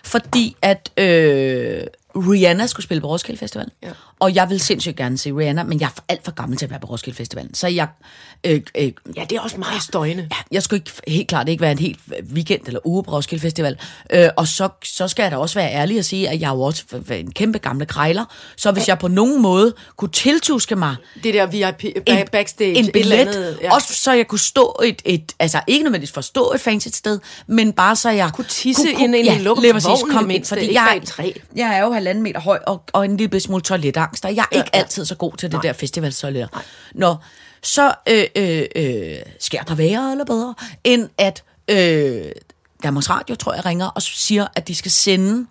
fordi at øh, Rihanna skulle spille på Roskilde Festival. Ja. Og jeg vil sindssygt gerne se Rihanna, men jeg er alt for gammel til at være på Roskilde Festival. Så jeg... Øh, øh, Ja, det er også meget støjende. Ja, jeg skulle ikke helt klart ikke være en helt weekend eller uge på Roskilde Festival. Øh, og så, så skal jeg da også være ærlig og sige, at jeg er jo også en kæmpe gamle krejler. Så hvis jeg på nogen måde kunne tiltuske mig Det der VIP, ba- backstage, en et billet, eller andet. ja. også så jeg kunne stå et, et, altså ikke nødvendigvis for at stå et fancy sted, men bare så jeg Kunne tisse ind i en lukket lige præcis, vogn kom det ind, fordi jeg, et jeg er jo halvanden meter høj og, og en lille smule toiletangst, og jeg er ikke ja. altid så god til det der festivaltoilet. Nå, så øh, øh, øh, sker der værre eller bedre, end at øh, Danmarks Radio, tror jeg, ringer og siger, at de skal sende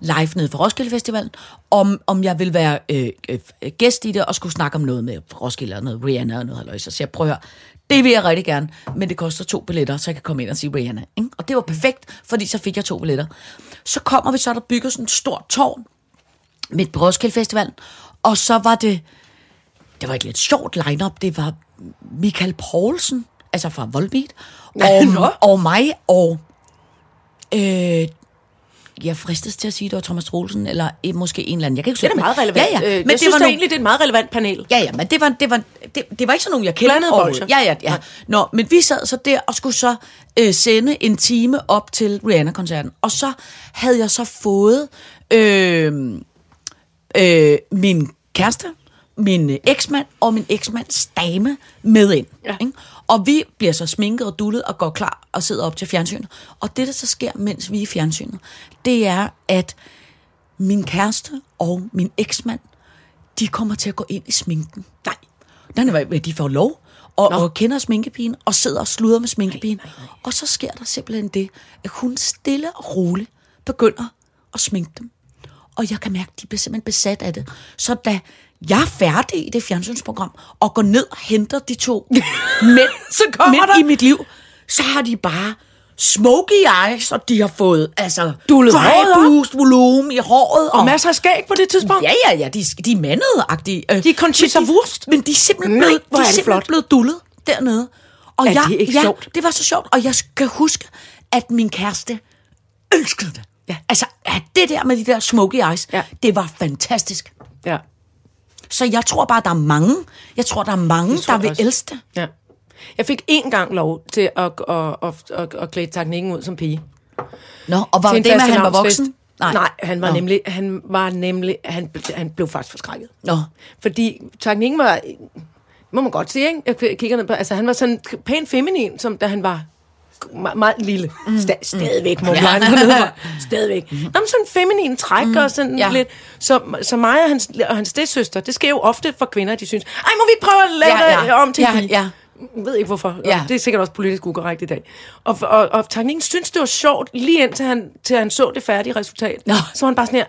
live nede for Roskilde Festivalen, om, om jeg vil være øh, øh, gæst i det, og skulle snakke om noget med Roskilde og noget Rihanna og noget. Så jeg prøver det vil jeg rigtig gerne, men det koster to billetter, så jeg kan komme ind og sige Rihanna. Ikke? Og det var perfekt, fordi så fik jeg to billetter. Så kommer vi så, der bygger sådan et stort tårn midt på Roskilde Festivalen, og så var det, det var et lidt sjovt lineup. Det var Michael Poulsen, altså fra Volbeat, og, og mig, og øh, jeg fristes til at sige, det var Thomas Troelsen, eller øh, måske en eller anden. Jeg kan ikke Det er meget relevant. Ja, ja. Øh, jeg synes var nogle- egentlig, det er et meget relevant panel. Ja, ja, men det var, det var, det, det var ikke sådan nogen, jeg kendte Blandede bolsjer. Ja, ja, ja. Nå, men vi sad så der og skulle så øh, sende en time op til Rihanna-koncerten. Og så havde jeg så fået øh, øh, min kæreste, min øh, eksmand og min eksmands dame med ind. Ja. Ikke? Og vi bliver så sminket og dullet og går klar og sidder op til fjernsynet. Og det, der så sker, mens vi er i fjernsynet, det er, at min kæreste og min eksmand, de kommer til at gå ind i sminken. Nej. Nej, nej, de får lov og, og kender sminkepigen og sidder og sluder med sminkepigen. Nej, nej, nej. Og så sker der simpelthen det, at hun stille og roligt begynder at sminke dem. Og jeg kan mærke, at de bliver simpelthen besat af det. Så da jeg er færdig i det fjernsynsprogram, og går ned og henter de to mænd Så kommer mænd der- i mit liv, så har de bare smoky eyes, og de har fået altså boost, volumen i håret. Og masser af skæg på det tidspunkt. Ja, ja, ja, de, de er mandede-agtige. Øh, De er Conchita Wurst. Men de er simpelthen Nej, blevet, de er er simpelthen blevet dullet dernede. Og Er jeg, det ikke ja, sjovt? det var så sjovt. Og jeg skal huske, at min kæreste elskede det. Ja. Altså, at det der med de der smoky eyes, Ja. det var fantastisk. Ja. Så jeg tror bare, der er mange, jeg tror, der er mange, der vil også. elske det. ja. Jeg fik én gang lov til at, at, at, at, at klæde teknikken ud som pige. Nå, og var det med, at han var voksen? Nej, han var Nå. nemlig, han var nemlig, han, han blev faktisk forskrækket. Nå. Fordi teknikken var, må man godt sige, ikke? Jeg kigger ned på, altså han var sådan pænt feminin, som da han var meget, meget lille. Mm. Sta- stadigvæk, må man Ja. Stadigvæk. Mm. Nå, men sådan feminin træk mm. og sådan Ja. lidt. Så, så mig og hans, og hans stedsøster, det sker jo ofte for kvinder, de synes, ej, må vi prøve at lave Ja, det ja. om til Ja, en pige?" ja. Jeg ved ikke hvorfor. Ja. Ja. Det er sikkert også politisk ukorrekt i dag. Og, og, og teknikken synes, det var sjovt, lige indtil han, til han så det færdige resultat. Nå. Så var han bare sådan her,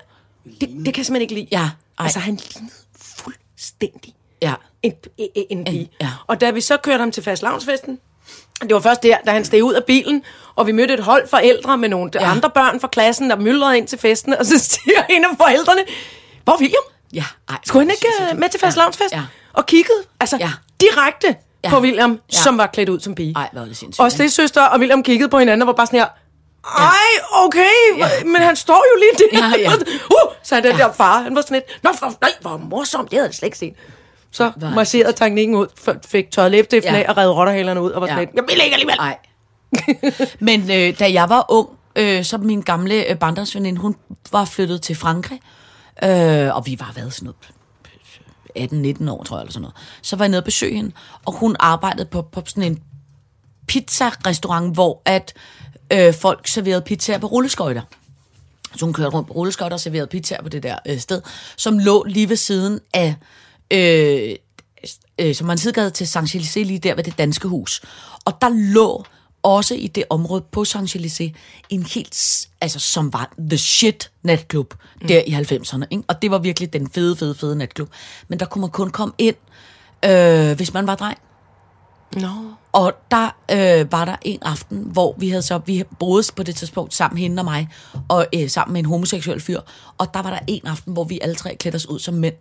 det, det kan jeg simpelthen ikke lide. Ja, ej. Altså, han lignede fuldstændig Ja. en, en, en pige. ja. Og da vi så kørte ham til fastlavnsfesten, det var først der, da han steg ud af bilen, og vi mødte et hold forældre med nogle Ja. ja. andre børn fra klassen, der myldrede ind til festen, og så siger en af forældrene, hvor er William? Ja, ej. Skulle han ikke øh, med til fastlavnsfest? Ja. Og kiggede, altså Ja. direkte Ja. på William, Ja. som var klædt ud som pige. Ej, hvor det sindssygt. Og stedsøster og William kiggede på hinanden og var bare sådan her, ej, okay, Ja. ja. men han står jo lige der. Ja, ja. Uh, så den ja. der far, han var sådan lidt, nå, for, nej, hvor morsomt, det havde jeg slet ikke set. Så det marcherede teknikken ud, fik tørret læbstiften Ja. ja. af og redde rotterhalerne ud, og var Ja. sådan lidt, jeg vil ikke alligevel. Nej. Men øh, da jeg var ung, øh, så min gamle øh, barndomsveninde, hun var flyttet til Frankrig, øh, og vi var været sådan noget 18-19 år, tror jeg, eller sådan noget. Så var jeg nede og besøge hende, og hun arbejdede på, på sådan en pizza-restaurant, hvor at øh, folk serverede pizzaer på rulleskøjter. Så hun kørte rundt på rulleskøjter og serverede pizzaer på det der øh, sted, som lå lige ved siden af, øh, øh, som man sidegade til Saint-Élysées, lige der ved det danske hus. Og der lå også i det område på Saint-Élysées en helt, altså som var the shit natklub der i 90'erne. Ikke? Og det var virkelig den fede, fede, fede natklub. Men der kunne man kun komme ind, øh, hvis man var dreng. Nå. Og der øh, var der en aften, hvor vi havde så, vi boede på det tidspunkt sammen, hende og mig, og øh, sammen med en homoseksuel fyr. Og der var der en aften, hvor vi alle tre klædte os ud som mænd,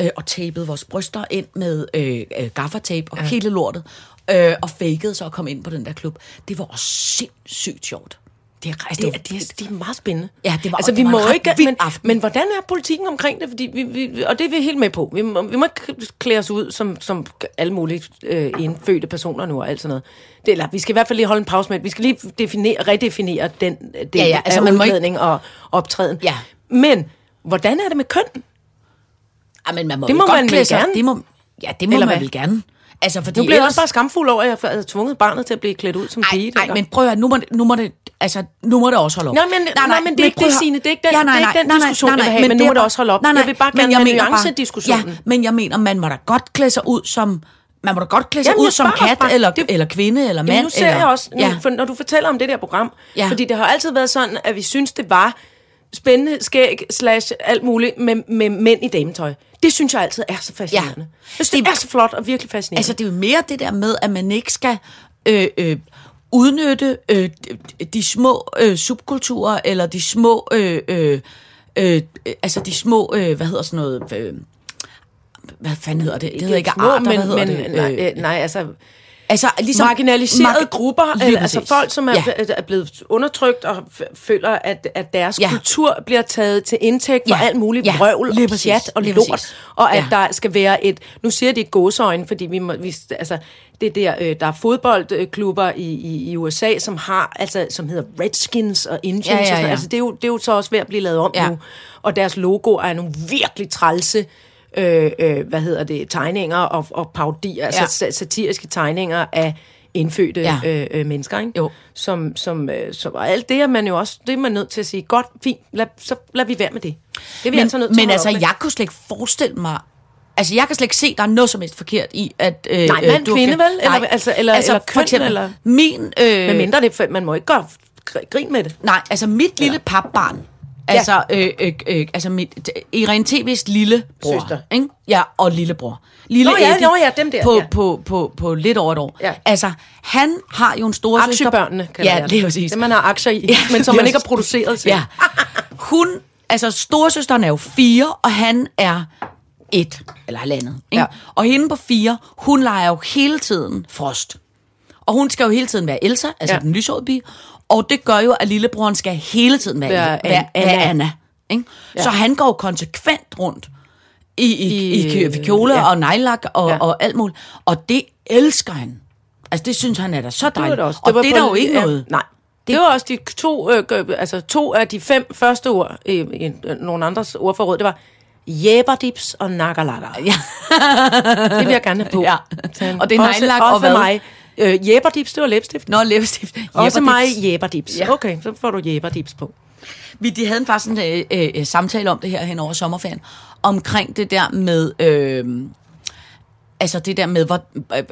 øh, og tapede vores bryster ind med øh, øh, gaffertape og ja. hele lortet, øh, og fakede så at komme ind på den der klub. Det var også sindssygt sjovt. Det er, Altså, det, det er, det, det er meget spændende. Ja, det var- altså, det vi var må ikke, men, aften. men hvordan er politikken omkring det? Fordi vi, vi, og det er vi helt med på. Vi må, vi må ikke klæde os ud som, som alle mulige øh, indfødte personer nu og alt sådan noget. Det, eller, vi skal i hvert fald lige holde en pause med. Vi skal lige definere, redefinere den del Ja, ja, altså, man må ikke- og optræden. Ja. Men, hvordan er det med køn? Ja, men man må Det må godt man vel gerne? Det må, ja, det må Eller man vel gerne. Altså, fordi Nu bliver ellers- også bare skamfuld over, at jeg havde tvunget barnet til at blive klædt ud som pige. Nej, men prøv at høre, nu må, det, nu må det, altså, nu må det også holde op. Nej, men- nej, men det er ikke det. Signe. Det er ikke den- det er ikke den diskussion, jeg vil have, men nu må det også holde op. Nej, nej, Jeg vil bare men gerne have nuancediskussionen. Ja, men jeg mener, man må da godt klæde sig ud som, man må da godt klæde sig Jamen, ud som kat, bare. eller, Det- eller kvinde, eller mand. Jamen, nu ser eller, jeg også, nu, Ja. ja. for, når du fortæller om det der program, Ja. ja. fordi det har altid været sådan, at vi synes, det var spændende skæg slash alt muligt med, med mænd i dametøj. Det synes jeg altid er så fascinerende. Ja. Jeg synes, det er så flot og virkelig fascinerende. Altså, det er jo mere det der med, at man ikke skal øh, øh, udnytte øh, de, de små øh, subkulturer, eller de små, øh, øh, øh, altså de små, øh, hvad hedder sådan noget, øh, hvad fanden hedder det? Det hedder ikke små, arter, men, hvad hedder men, det? Nej, Øh, øh, nej, altså altså, ligesom marginaliserede margi- grupper, eller, altså præcis. folk, som er, Ja. ja. er blevet undertrykt og føler, at, at deres Ja. ja. kultur bliver taget til indtægt for Ja. alt muligt Ja. vrøvl og præcis. pjat og Lige lort, præcis. og at Ja. der skal være et, nu siger de gåseøjne, fordi vi, må, vi altså, det der, øh, der er fodboldklubber i, i, i USA, som har, altså, som hedder Redskins og Indians, Ja, ja, og sådan, ja. altså, det, er jo, det er jo så også ved at blive lavet om Ja. nu, og deres logo er nogle virkelig trælse, øh, øh, hvad hedder det, tegninger og, og parodier, altså Ja. sa- satiriske tegninger af indfødte Ja. øh, øh, mennesker, ikke? Jo. Som, som, øh, som, og alt det er man jo også, det er man nødt til at sige, godt, fint, lad, så lad vi være med det. Det er vi men, altså nødt til men at altså, med. jeg kunne slet ikke forestille mig... Altså, jeg kan slet ikke se, der er noget som helst forkert i, at... Øh, Nej, mand, du kvinde, kan- vel? Eller- altså- eller- eller for køn, eksempel, eller- Min... Øh, Men mindre det, man må ikke gøre gr- grin med det. Nej, altså mit lille papbarn, altså, øh, øh, øh, altså mit, Irene TV's lille bror, Søster. Ikke? Ja, og lillebror. Lille Nå ja, Eddie nå ja, dem der, På, ja. på, på, på lidt over et år. Ja. Altså, han har jo en store Aktiebørnene, kan Ja, det er præcis. Det, man har aktier i, Ja, men som man ikke har produceret til. Ja. Hun, altså storesøsteren er jo fire, og han er et, eller halvandet. Ikke? Ja. Og hende på fire, hun leger jo hele tiden Frost. Og hun skal jo hele tiden være Elsa, altså ja. Ja. den lyshårede pige. Og det gør jo, at lillebroren skal hele tiden være, Være være, Anna. Anna. Ikke? Ja. Så han går konsekvent rundt i, i, i, I- kjole ja. og nejlak og, ja. Og alt muligt. Og det elsker han. Altså det synes han er da så Det var dejligt. det også. og var det er der jo ikke ja, noget. Nej. Det var også de to, øh, altså to af de fem første ord i, i nogle andres ordforråd. Det var jæberdips og nakalaka. Ja. Det vil jeg gerne have på. Ja. Og det er også og hvad? mig. Øh, jæberdips, det var læbstift. Nå, læbestift. Også mig jæberdips. Ja. Okay, så får du jæberdips på. Vi de havde faktisk en øh, øh, øh, samtale om det her hen over sommerferien, omkring det der med, øh, altså det der med, øh,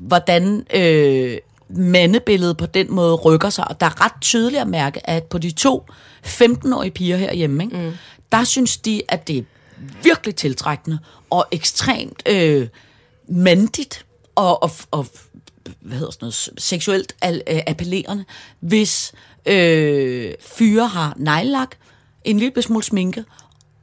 hvordan øh, mandebilledet på den måde rykker sig. Og der er ret tydeligt at mærke, at på de to 15-årige piger herhjemme, ikke, mm. der synes de, at det er virkelig tiltrækkende og ekstremt øh, mandigt og, og, og hvad hedder sådan noget, seksuelt al- øh, appellerende, hvis øh, fyre har nejlak, en lille smule sminke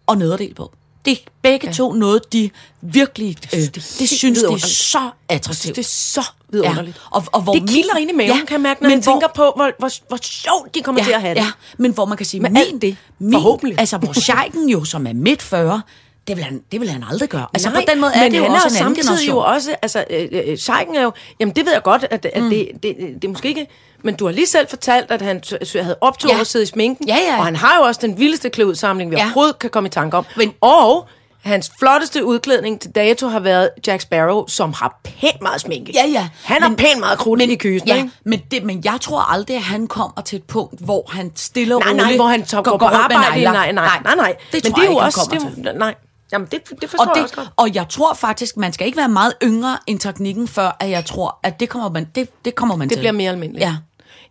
og nederdel på. Det er begge ja. to noget, de virkelig, øh, det, det helt synes de er så attraktivt. Det er så vidunderligt. Ja. Og, og hvor det kilder ind i maven, Ja, ja, kan jeg mærke, når men man hvor- tænker på, hvor, hvor, hvor sjovt de kommer til at have det. Ja, men hvor man kan sige, Med min, alt det, min, forhåbentlig. altså hvor Scheiken jo, som er midt 40, det vil han, det vil han aldrig gøre. Altså Nej, på den måde er men det jo han også er en samtidig generation. jo også, altså, øh, øh, Scheiken er jo, jamen det ved jeg godt, at, at mm. det, det, det er måske ikke, men du har lige selv fortalt, at han havde optur Ja. ja. at sidde i sminken, Ja, ja. og han har jo også den vildeste klæudsamling, vi Ja. ja. overhovedet kan komme i tanke om. Men- og hans flotteste udklædning til dato har været Jack Sparrow, som har pænt meget sminke. Ja, ja. Han har pænt meget krudt i kysen, ja, ikke? men, det, men jeg tror aldrig, at han kommer til et punkt, hvor han stille og Nej, roligt nej, hvor han så går, på arbejde. nejlak. Nej, nej, nej, nej. Det men tror det er jeg jo ikke, han også, kommer det, til. nej. Jamen, det, det forstår Og, jeg også det, godt. og jeg tror faktisk, man skal ikke være meget yngre end teknikken, før at jeg tror, at det kommer man, det, det kommer man Det til. bliver mere almindeligt. Ja,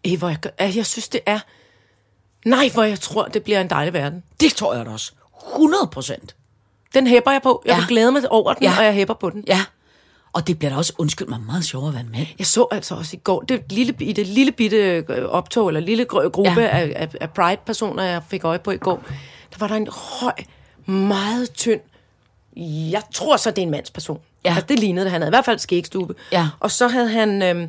Ej, hvor jeg, jeg, jeg synes, det er... Nej, hvor jeg tror, det bliver en dejlig verden. det tror jeg da også. 100 procent. Den hæpper jeg på. Jeg Ja. vil glæde mig over den, Ja. og jeg hæpper på den. Ja. Og det bliver da også, undskyld mig, meget sjovere at være med. Jeg så altså også i går, det lille, i det lille bitte øh, optog, eller lille gr- gruppe ja. af, af, af Pride-personer, jeg fik øje på i går, der var der en høj, meget tynd, jeg tror så, det er en mandsperson. Ja. Altså, det lignede det. Han havde i hvert fald skægstube. Ja. Og så havde han øh,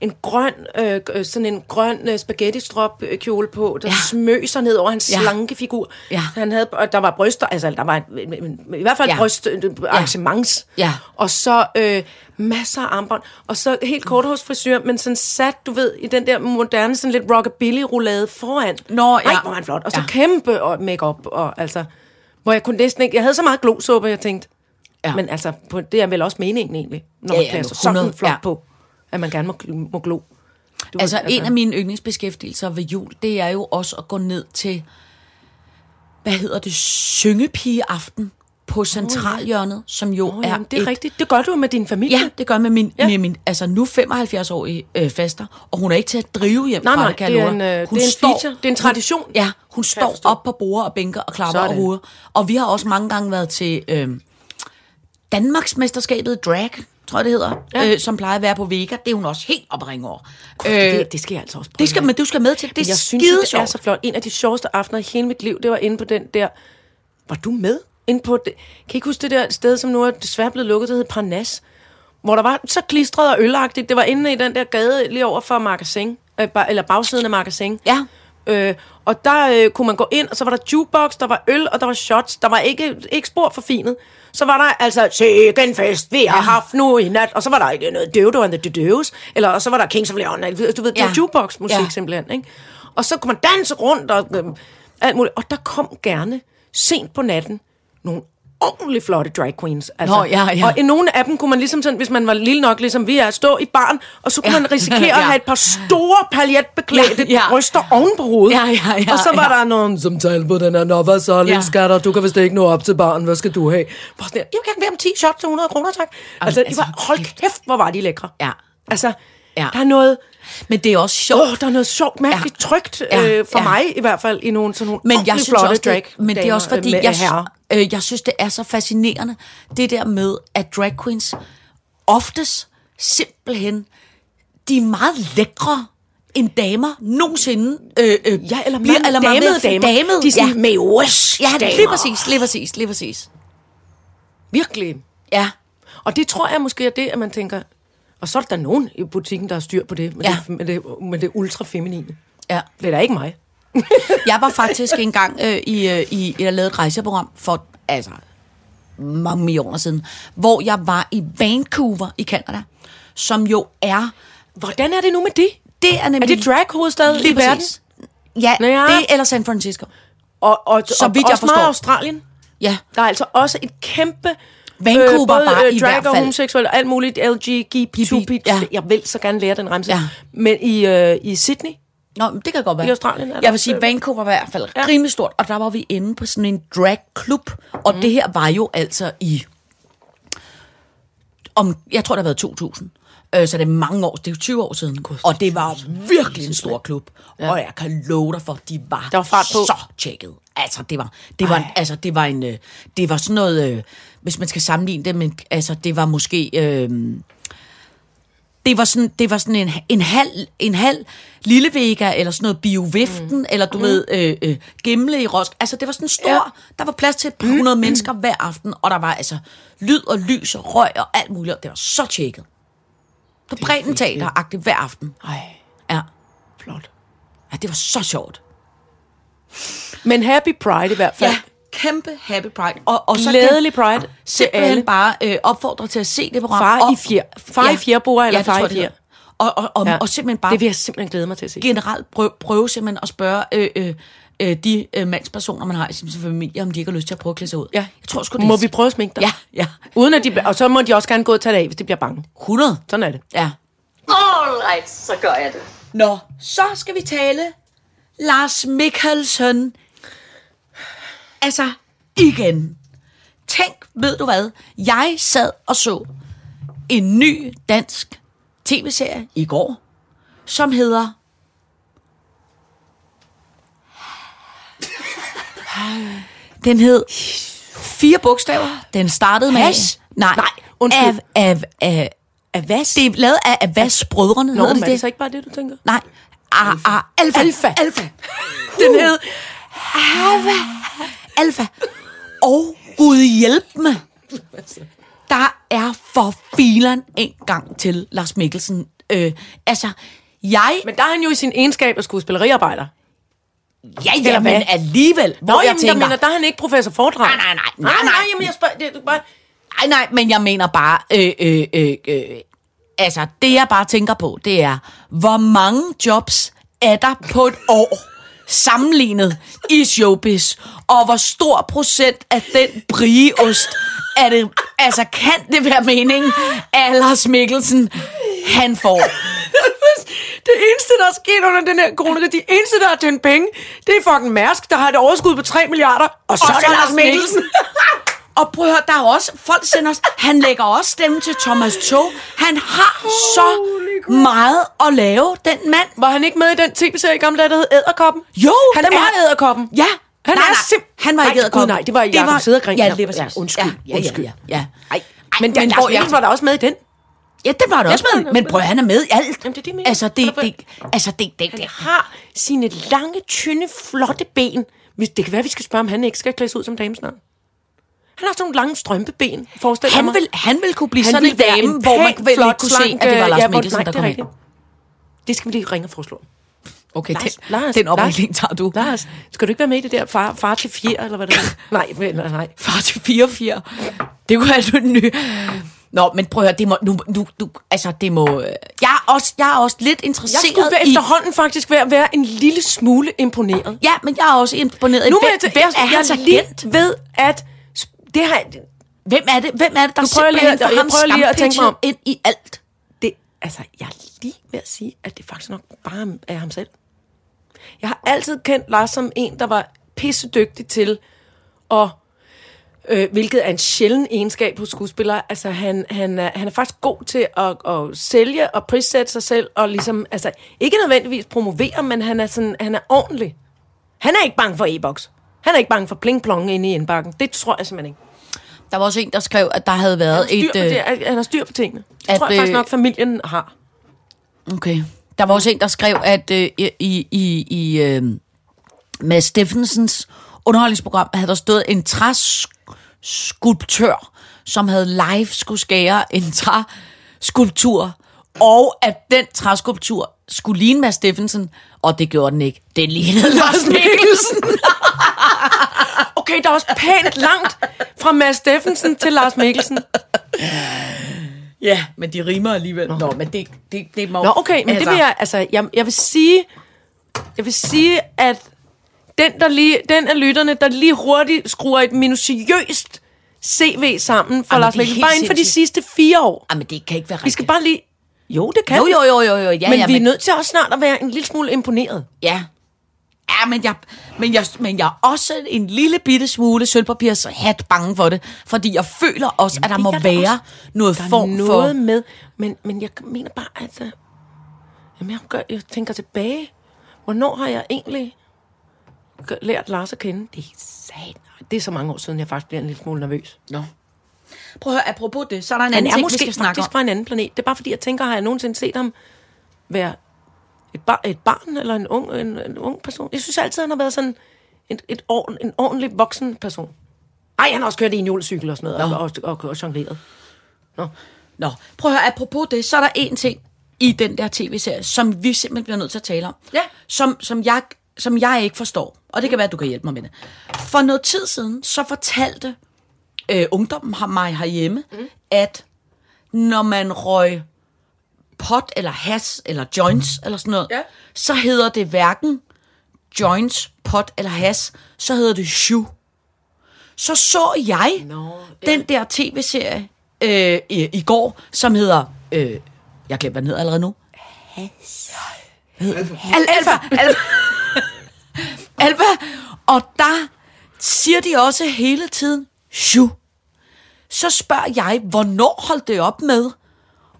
en grøn, øh, øh, sådan en grøn øh, spaghetti-strop øh, kjole på, der Ja. ja. smøg sig ned over hans Ja. ja. slanke figur. Ja. Han havde, og der var bryster, altså der var en, i hvert fald Ja. ja. bryst, øh, arrangements. Ja. Og så øh, masser af armbånd. Og så helt korthårsfrisyr, men sådan sat, du ved, i den der moderne, sådan lidt rockabilly-roulade foran. Nå, ja. Ej, hvor han flot. Og så Ja. ja. kæmpe og makeup og altså... Hvor jeg kunne næsten ikke... Jeg havde så meget glosuppe, jeg tænkte... Ja. Ja. Men altså, på, det er vel også meningen egentlig, når Ja, man ja, klæder sig 100, sådan flot ja. ja. på, at man gerne må, må glo. Du, Altså, en af mine yndlingsbeskæftigelser ved jul, det er jo også at gå ned til, hvad hedder det, syngepigeaften på centralhjørnet, som jo Oh, er jamen, det er et rigtigt. Det gør du med din familie. Ja, det gør med min, Ja. med min altså nu 75-årige øh, faster, og hun er ikke til at drive hjem Nej, fra nej, det, kan det er en, øh, det er en feature. Det er en tradition. Hun, ja, hun står op på bord og bænker og klapper Sådan. over hovedet. Og vi har også mange gange været til øh, Danmarksmesterskabet drag, tror jeg det hedder, Ja. øh, som plejer at være på Vega. Det er hun også helt op at ringe over. Øh, det, det skal jeg altså også prøve. det skal, men du skal med til. Det er jeg synes, det er sjovt. så flot. En af de sjoveste aftener i hele mit liv, det var inde på den der... Var du med? Inde på det, kan I ikke huske det der sted, som nu er desværre blevet lukket, der hed Parnas? Hvor der var så klistret og ølagtigt. Det var inde i den der gade lige over for magasin. Øh, eller bagsiden af magasin. Ja. Øh, og der øh, kunne man gå ind, og så var der jukebox, der var øl, og der var shots. Der var ikke, ikke spor for finet. Så var der altså, sikke en fest, vi har haft nu i nat. Og så var der ikke noget Døvdo and the Døves. Eller og så var der Kings of Leon. Du ved, det var Ja. jukebox-musik Ja. simpelthen. Ikke? Og så kunne man danse rundt og øh, alt muligt. Og der kom gerne sent på natten nogle ordentligt flotte drag queens. Altså. Nå, ja, ja. Og i nogle af dem kunne man ligesom sådan, hvis man var lille nok, ligesom vi er, stå i barn, og så kunne Ja. man risikere at Ja. have et par store paljetbeklædte Ja, ja. bryster oven på hovedet. Ja, ja, ja, og så var ja. der nogen, som talte på den her, så, lille Ja. skatter, du kan vist ikke nå op til barn, hvad skal du have? Bare sådan, jeg kan bede om 10 shots til 100 kroner, tak. Altså, de altså, var, hold kæft, hvor var de lækre. Ja. Altså, Ja. der er noget, Men det er også sjovt. åh, der er noget sjovt, mærkeligt, Ja. trygt, Ja, øh, for ja. mig i hvert fald, i nogle sådan nogle Men jeg synes flotte også, drag det, men det er også fordi, med jeg, herrer. Øh, jeg synes, det er så fascinerende, det der med, at drag queens oftest simpelthen, de er meget lækre end damer nogensinde øh, øh, Ja, eller bliver, eller damede damer. Damede, De er sådan ja. med os Ja, damer. lige præcis, lige præcis, lige præcis. Virkelig. Ja, Og det tror jeg måske er det, at man tænker, og så er der nogen i butikken, der har styr på det, med, Ja. det, med, det, med det ultra-feminine. ja. Det er da ikke mig. Jeg var faktisk engang øh, i, øh, i, jeg lavede et rejseprogram for, altså, mange millioner siden, hvor jeg var i Vancouver i Canada, som jo er, Hvordan er det nu med det? det er nemlig... Er det drag-hovedstad Lige i verden? Ja, Nå ja. det eller San Francisco. Og, og, Så og, vidt jeg også meget forstår. Australien. Ja. Der er altså også et kæmpe... Vancouver både, var i drag hvert og fald- homoseksuel og alt muligt, LGBTQ. Ja. Jeg vil så gerne lære den remse. Ja. Men i, øh, i Sydney, Nå, men det kan godt være. I Australien er der Jeg vil sige, Vancouver var i hvert fald Ja. rimelig stort, og der var vi inde på sådan en dragklub, og mm. det her var jo altså i, om, jeg tror, det har været 2000. Øh, så det er mange år, det er jo 20 år siden. God, og det var virkelig en stor klub. Ja. Og jeg kan love dig for, de var, Der var fart på. så tjekket. Altså, det var, det var, altså, det var en, øh, det var sådan noget, øh, hvis man skal sammenligne det, men altså, det var måske, øh, det var sådan, det var sådan en, en, halv, en halv lille Vega, eller sådan noget bioviften, mm. eller du mm. ved, øh, øh, Gimle i Rosk. Altså, det var sådan stor, Ja. der var plads til et par hundrede mennesker hver aften, og der var altså lyd og lys og røg og alt muligt, og det var så tjekket. På Bredden Teater-agtigt hver aften. ej, Ja. flot. ja, det var så sjovt. Men Happy Pride i hvert fald. Ja, kæmpe happy pride. Og, og så Glædelig kan Pride til simpelthen alle. bare øh, opfordre til at se det program. Far og, i fjer. Far i fjerbord, eller det far tror i fjer. Og, og, og, Ja. ja. og simpelthen bare Det vil jeg simpelthen glæde mig til at se. generelt prøve, prøve simpelthen at spørge øh, øh, øh, de øh, mandspersoner, man har i sin familie, om de ikke har lyst til at prøve at klæde sig ud. Ja. Jeg tror sgu, det Må vi prøve at sminke dig? Ja, ja. Uden at de, og så må de også gerne gå og tage det af, hvis de bliver bange. 100. Sådan er det. Ja. All right, så gør jeg det. Nå, så skal vi tale Lars Mikkelsen. Altså, igen. Tænk, ved du hvad? Jeg sad og så en ny dansk tv-serie i går, som hedder... Den hed fire bogstaver. Den startede med... Hash? Nej, Nej, undskyld. Av, av, av, Avas? det er lavet af Avas-brødrene, Nå, men det er det så ikke bare det, du tænker? Nej. Ah, ah, alfa. Alfa. Alfa. Den hed Alfa. Alfa. Og Gud hjælp mig. Der er for filen en gang til Lars Mikkelsen. Øh, altså, jeg... Men der er han jo i sin egenskab af skuespilleriarbejder. Ja, ja, men alligevel. Nå, hvor jeg jamen, jeg tænker, mener, der er han ikke professor Fordrag. Nej, nej, nej. Nej, Nej, nej, nej. jamen, jeg spørger, det, du bare... Nej, nej, men jeg mener bare, øh, øh, øh, øh, altså det jeg bare tænker på, det er, hvor mange jobs er der på et år sammenlignet i showbiz, og hvor stor procent af den brieost er det, altså kan det være meningen, at Lars Mikkelsen, han får? Det eneste, der er sket under den her corona, de eneste, der har tjent penge, det er fucking Mærsk, der har et overskud på 3 milliarder, og så, Og er det Lars Mikkelsen. Og prøv at høre, der er også, folk sender os, han lægger også stemme til Thomas Tog. Han har så meget at lave, den mand. Var han ikke med i den tv-serie i gamle der hed Æderkoppen? Jo, han den er var- Æderkoppen. Ja, Han nej, er nej, sim- han var ikke gud, nej, det var Jakob Sedergren. Ja, Ja, det var ja, undskyld, Ja, ja, undskyld. Ja, ja, ja. Ej, men, men Lars Mikkelsen var da også med i den. Ja, den var der også med. Men prøv han er med i alt. Jamen, det er det, mener. Altså, det, det, altså, det, det, Han det. har sine lange, tynde, flotte ben. Det kan være, vi skal spørge, om han ikke skal klædes ud som dame snart. Han har sådan nogle lange strømpeben, forestil Han mig. vil, han vil kunne blive han sådan en dame, en hvor man vel flot, kunne se, slank, at det var øh, Lars ja, hvor- Mikkelsen, nej, der det er kom ind. rigtigt. Det skal vi lige ringe og foreslå. Okay, Lars, den, Lars, den opringning tager du. Lars, skal du ikke være med i det der far, far til fjer, eller hvad det er? nej, vel, nej. Far til 4 Det kunne være den nye. Nå, men prøv at høre, det må, nu, nu, nu, altså, det må... øh, Jeg er også, jeg er også lidt Jeg interesseret skulle være i... efterhånden faktisk være, være en lille smule imponeret. Ja, men jeg er også imponeret. Nu hvem, vil jeg, hvem er jeg, hans jeg lige ved, at det har, Hvem er det, hvem er det der Nu prøver jeg lige jeg ham prøver lige at tænke mig om. ind i alt? det, altså, jeg er lige ved at sige, at det faktisk nok bare er ham selv. Jeg har altid kendt Lars som en, der var pissedygtig til at Øh, hvilket er en sjælden egenskab hos skuespillere. Altså, han, han, er, han er faktisk god til at, at sælge og prissætte sig selv, og ligesom, altså, ikke nødvendigvis promovere, men han er, sådan, han er ordentlig. Han er ikke bange for e-boks. Han er ikke bange for pling-plong inde i indbakken. Det tror jeg simpelthen ikke. Der var også en, der skrev, at der havde Han været styr et... øh, det. Han har styr på tingene. Det at, tror jeg faktisk øh, nok, familien har. Okay. Der var også en, der skrev, at øh, i, i, i øh, med Steffensens underholdningsprogram havde der stået en træskulptør, som havde live skulle skære en træskulptur, og at den træskulptur skulle ligne Mads Steffensen, og det gjorde den ikke. Den lignede Lars Mikkelsen. Okay, der er også pænt langt fra Mads Steffensen til Lars Mikkelsen. ja, men de rimer alligevel. Nå, men det, det, det må... Nå, okay, men altså. det vil jeg, altså, jeg, jeg vil sige, jeg vil sige, at den, der lige, den af lytterne, der lige hurtigt skruer et minutiøst CV sammen for Jamen, Lars Mikkelsen, bare inden for de sidste fire år. Jamen, det kan ikke være rigtigt. Vi skal bare lige... Jo, det kan Jo, jo, jo, jo, jo. Ja, men ja, vi er nødt til også snart at være en lille smule imponeret. Ja. Ja, men jeg, men, jeg, men jeg er også en lille bitte smule sølvpapirs hat bange for det, fordi jeg føler også, Jamen, at der må være også. noget Der er form noget for... med, men, men jeg mener bare, at øh, jamen, jeg, gør, jeg tænker tilbage. Hvornår har jeg egentlig lært Lars at kende? Det er sat. Det er så mange år siden, jeg faktisk bliver en lille smule nervøs. Nå. Prøv at høre, apropos det, så er der en Han anden er ting, vi måske skal snakke faktisk om. fra en anden planet. Det er bare fordi, jeg tænker, har jeg nogensinde set ham være et, bar, et barn eller en ung, en, en ung person? Jeg synes altid, han har været sådan et, et ord, en ordentlig voksen person. Ej, han har også kørt i en julecykel og sådan noget, og, og, og, og jongleret. Nå, prøv at høre, apropos det, så er der en ting i den der tv-serie, som vi simpelthen bliver nødt til at tale om. Ja. Som, som, jeg, som jeg ikke forstår. Og det kan være, at du kan hjælpe mig med det. For noget tid siden, så fortalte øh, ungdommen mig herhjemme, mm. at når man røg pot eller has eller joints eller sådan noget, Ja. så hedder det hverken joints, pot eller has, så hedder det shoe. Så så jeg Nå, den der tv-serie øh, i, i går, som hedder... Øh, jeg glemte, hvad den hedder allerede nu. Alfa. Al- Alfa. Alfa. Alfa. Og der siger de også hele tiden, shu. Så spørger jeg, hvornår holdt det op med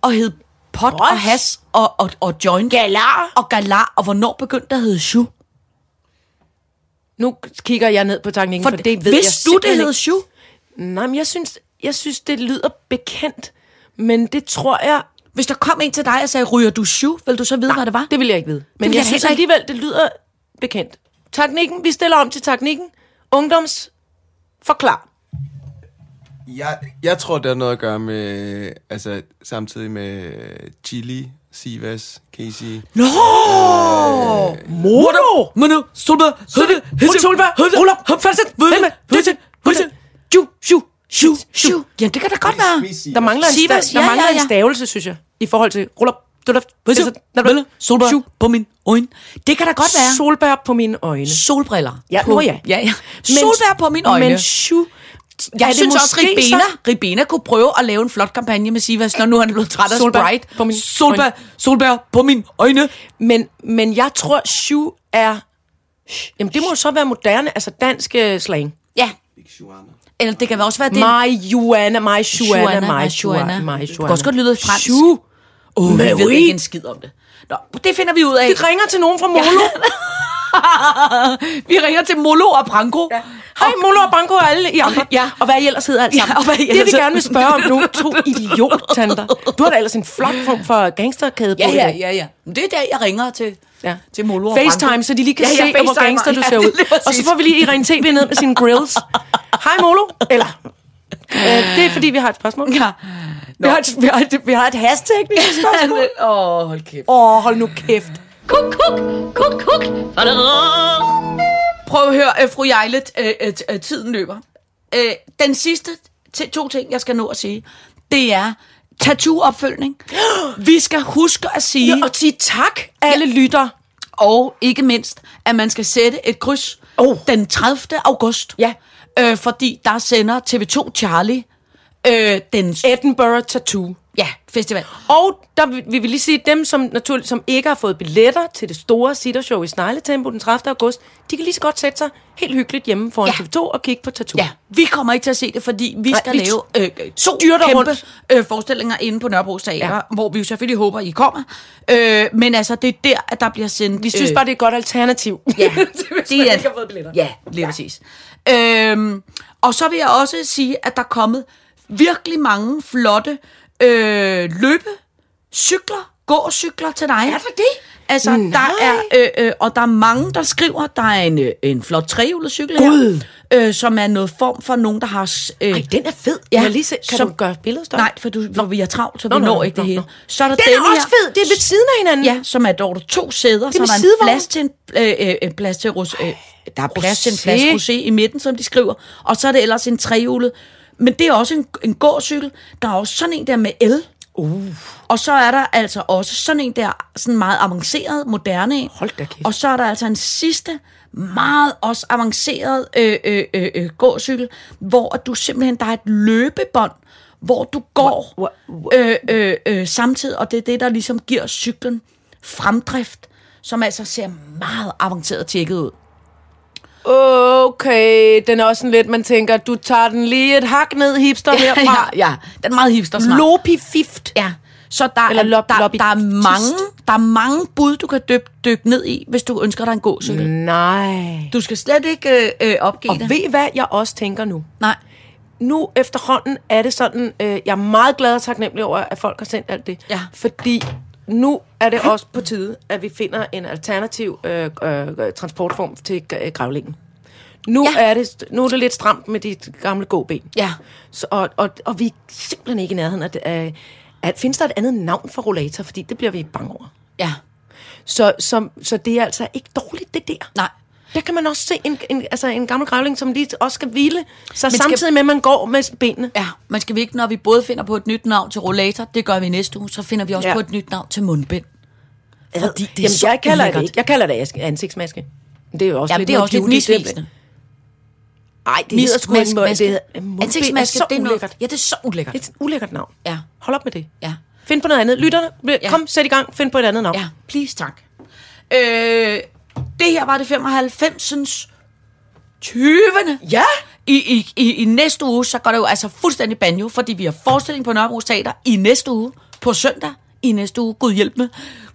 at hedde pot What? og has og, og, og joint? Galar. Og galar. Og hvornår begyndte det at hedde shu? Nu kigger jeg ned på teknikken, for, For for det ved jeg Vidste du, det hed shu? Nej, men jeg synes, jeg synes, det lyder bekendt. Men det tror jeg... Hvis der kom en til dig og sagde, ryger du shu, vil du så vide, hvad det var? Det vil jeg ikke vide. Men jeg, jeg synes alligevel, det lyder bekendt. Teknikken, vi stiller om til teknikken. Ungdoms forklar. Jeg, jeg tror, det har noget at gøre med, altså samtidig med Chili, Sivas, Casey. Nå! Mono! Manu, Solberg, Hødde, Hul Solberg, Ruller, Hum Falset, Hvem, Dødse, Hudse, Ju, Ju, Shu, shu. Ja, det kan da godt være. Der mangler, en, der mangler en stavelse, synes jeg, i forhold til ruller, duller, Manu, Solberg på min øjne. Det kan da godt være. Solbær på mine øjne. Solbriller. Ja, på, nu ja. Ja, ja. Solbær på mine øjne. Men shu, jeg er det synes også, måske Ribena, så- Ribena kunne prøve at lave en flot kampagne med Sivas, når nu han er blevet træt af Solbær Sprite. på mine Solbær, øjne. solbær på mine øjne. Men, men jeg tror, shu er... Jamen, det må så være moderne, altså dansk øh, slang. Ja. Eller det kan også være det. Maj Joanna. Joanna, Maj Det kan også godt lyde fransk. Chou. Oh, vi Mais ved ikke en skid om det. Nå, det finder vi ud af. Vi ringer til nogen fra Molo. vi ringer til Molo og Branko. Ja. Hej, Molo og Banko og alle i andre. Ja. Og hvad I ellers hedder alt Ja, sammen. og hvad I det vi gerne vil spørge om nu, to idiot-tanter. Du har da ellers en flot form for gangsterkæde på Ja, i ja, ja, ja. Men det er der, jeg ringer til, Ja. til Molo og Branko. FaceTime, så de lige kan Ja, ja, se, hvor gangster du ja, ser ud. Og så får vi lige Irene TV ned med sine grills. Hej, Molo. Eller, øh, det er fordi, vi har et spørgsmål. Ja. Vi har et, vi har et, vi har et hasteknisk spørgsmål. Åh, oh, hold kæft. Åh, oh, hold nu kæft. Kuk, kuk, kuk, kuk. Prøv at høre, øh, fru Jejlet, øh, øh, øh, tiden løber. Øh, den sidste t- to ting, jeg skal nå at sige, det er tattoo-opfølgning. Vi skal huske at sige, Ja, og sige tak, alle lytter. og ikke mindst, at man skal sætte et kryds Oh. den 30. august. Ja. Øh, fordi der sender TV2 Charlie øh, den Edinburgh Tattoo. ja, festival. Og der vil vi lige sige, dem som naturligt som ikke har fået billetter til det store sittershow i Snegletempo den 30. august, de kan lige så godt sætte sig helt hyggeligt hjemme foran Ja. TV2 og kigge på Tattoo. Ja, vi kommer ikke til at se det, fordi vi Nej, skal vi lave øh, to kæmpe rundt. øh, forestillinger inde på Nørrebro Teater, ja. Hvor vi jo selvfølgelig håber, I kommer. Øh, men altså, det er der, at der bliver sendt... Vi synes øh, bare, det er et godt alternativ. Ja, Hvis det er ikke har fået billetter. Ja, lige ja. præcis. Øhm, og så vil jeg også sige, at der er kommet virkelig mange flotte øh, løbecykler, gåcykler til dig. Er der det? Altså, Nej. der er, øh, øh, og der er mange, der skriver, der er en, øh, en flot trehjulet cykel Gud. her, øh, som er noget form for nogen, der har... Øh, Ej, den er fed. Ja, jeg lige se, kan som- du gøre billedet større? Nej, for, du, for vi er travlt, så Nå, vi nå, når nå, ikke det nå, hele. nå. Så er der Den denne er også her, fed. Det er ved siden af hinanden. Ja, som er dog to sæder, så med der er en plads til en, øh, øh, en plads til ros, øh, der er plads til en flaske rosé i midten, som de skriver, og så er det ellers en trehjulet. Men det er også en, en gåcykel. Der er også sådan en der med el. Uh. Og så er der altså også sådan en der sådan meget avanceret, moderne en. Hold da kæft. Og så er der altså en sidste, meget også avanceret øh, øh, øh, øh, gåcykel, hvor du simpelthen, der er et løbebånd, hvor du går Wha- øh, øh, øh, samtidig, og det er det, der ligesom giver cyklen fremdrift, som altså ser meget avanceret tjekket ud. Okay, den er også sådan lidt, man tænker, du tager den lige et hak ned hipster herfra. ja, ja, den er meget hipster smart. Lopi fift. Ja, så der, Eller er, lop- der, lobby- der, er mange, der er mange bud, du kan dykke, dykke ned i, hvis du ønsker dig en god cykel. Nej. Du skal slet ikke øh, øh, opgive Og det. ved hvad, jeg også tænker nu? Nej. nu efterhånden er det sådan, øh, jeg er meget glad og taknemmelig over, at folk har sendt alt det. Ja. Fordi nu er det også på tide, at vi finder en alternativ øh, øh, transportform til øh, gravlingen. Nu, Ja. er det, nu er det lidt stramt med de gamle gåben. Ja. Så, og, og, og vi er simpelthen ikke i nærheden af, af, at findes der et andet navn for rollator, fordi det bliver vi bange over. Ja. Så, så, så det er altså ikke dårligt, det der. Nej. Der kan man også se en, en, altså en gammel gravling, som lige også skal hvile, så skal- samtidig med, at man går med benene. Ja, man skal ikke, når vi både finder på et nyt navn til rollator, det gør vi næste uge, så finder vi også ja. Ja. på et nyt navn til mundbind. Fordi det er Jamen, så jeg kalder ulækkert. det. Jeg kalder det as- ansigtsmaske. Det er jo også Jamen, lidt det er noget også lidt er- misvisende. Nej, det hedder sgu ikke maske. Det hedder, mundbind Ansigtsmaske, er så det er noget, ulækkert. ja, det er så ulækkert. Det er et ulækkert navn. Ja. Hold op med det. Ja. Find på noget andet. Lytterne, Ja. kom, sæt i gang. Find på et andet navn. Ja, please tak. Øh, det her var det 95. 20. Ja. I, i, i, I næste uge, så går det jo altså fuldstændig banjo, fordi vi har forestilling på Nørrebro Teater i næste uge, på søndag i næste uge. Gud hjælp med.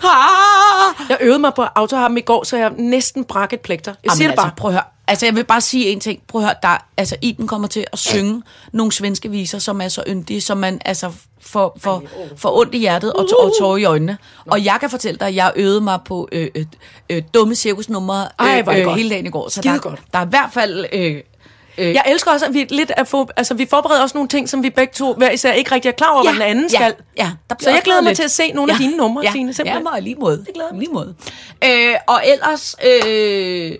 Ah! Jeg øvede mig på autoharm i går, så jeg næsten brak et plekter. Jeg siger Jamen, det bare. Altså, prøv at høre. Altså, jeg vil bare sige en ting. Prøv at høre, der, altså, Iben kommer til at synge nogle svenske viser, som er så yndige, som man altså får for, for ondt i hjertet og, og tårer i øjnene. Og jeg kan fortælle dig, at jeg øvede mig på øh, øh, øh, dumme cirkusnumre øh, øh, hele dagen i går. Så der, der er i hvert fald... Øh, øh, Jeg elsker også, at vi lidt er for, altså vi forbereder også nogle ting, som vi begge to hver især ikke rigtig er klar over, hvad den anden skal. Ja, der Så jeg glæder mig lidt- til at se nogle af dine numre, ja, Signe, simpelthen. Ja, mig lige måde. Det glæder mig lige måde. Øh, og ellers, øh,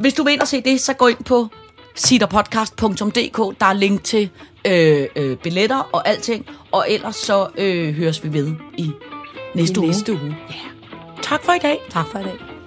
hvis du vil ind og se det, så gå ind på siderpodcast.dk. Der er link til øh, øh, billetter og alting. Og ellers så øh, høres vi ved i næste uge. Næste uge. Tak for i dag. Tak for i dag.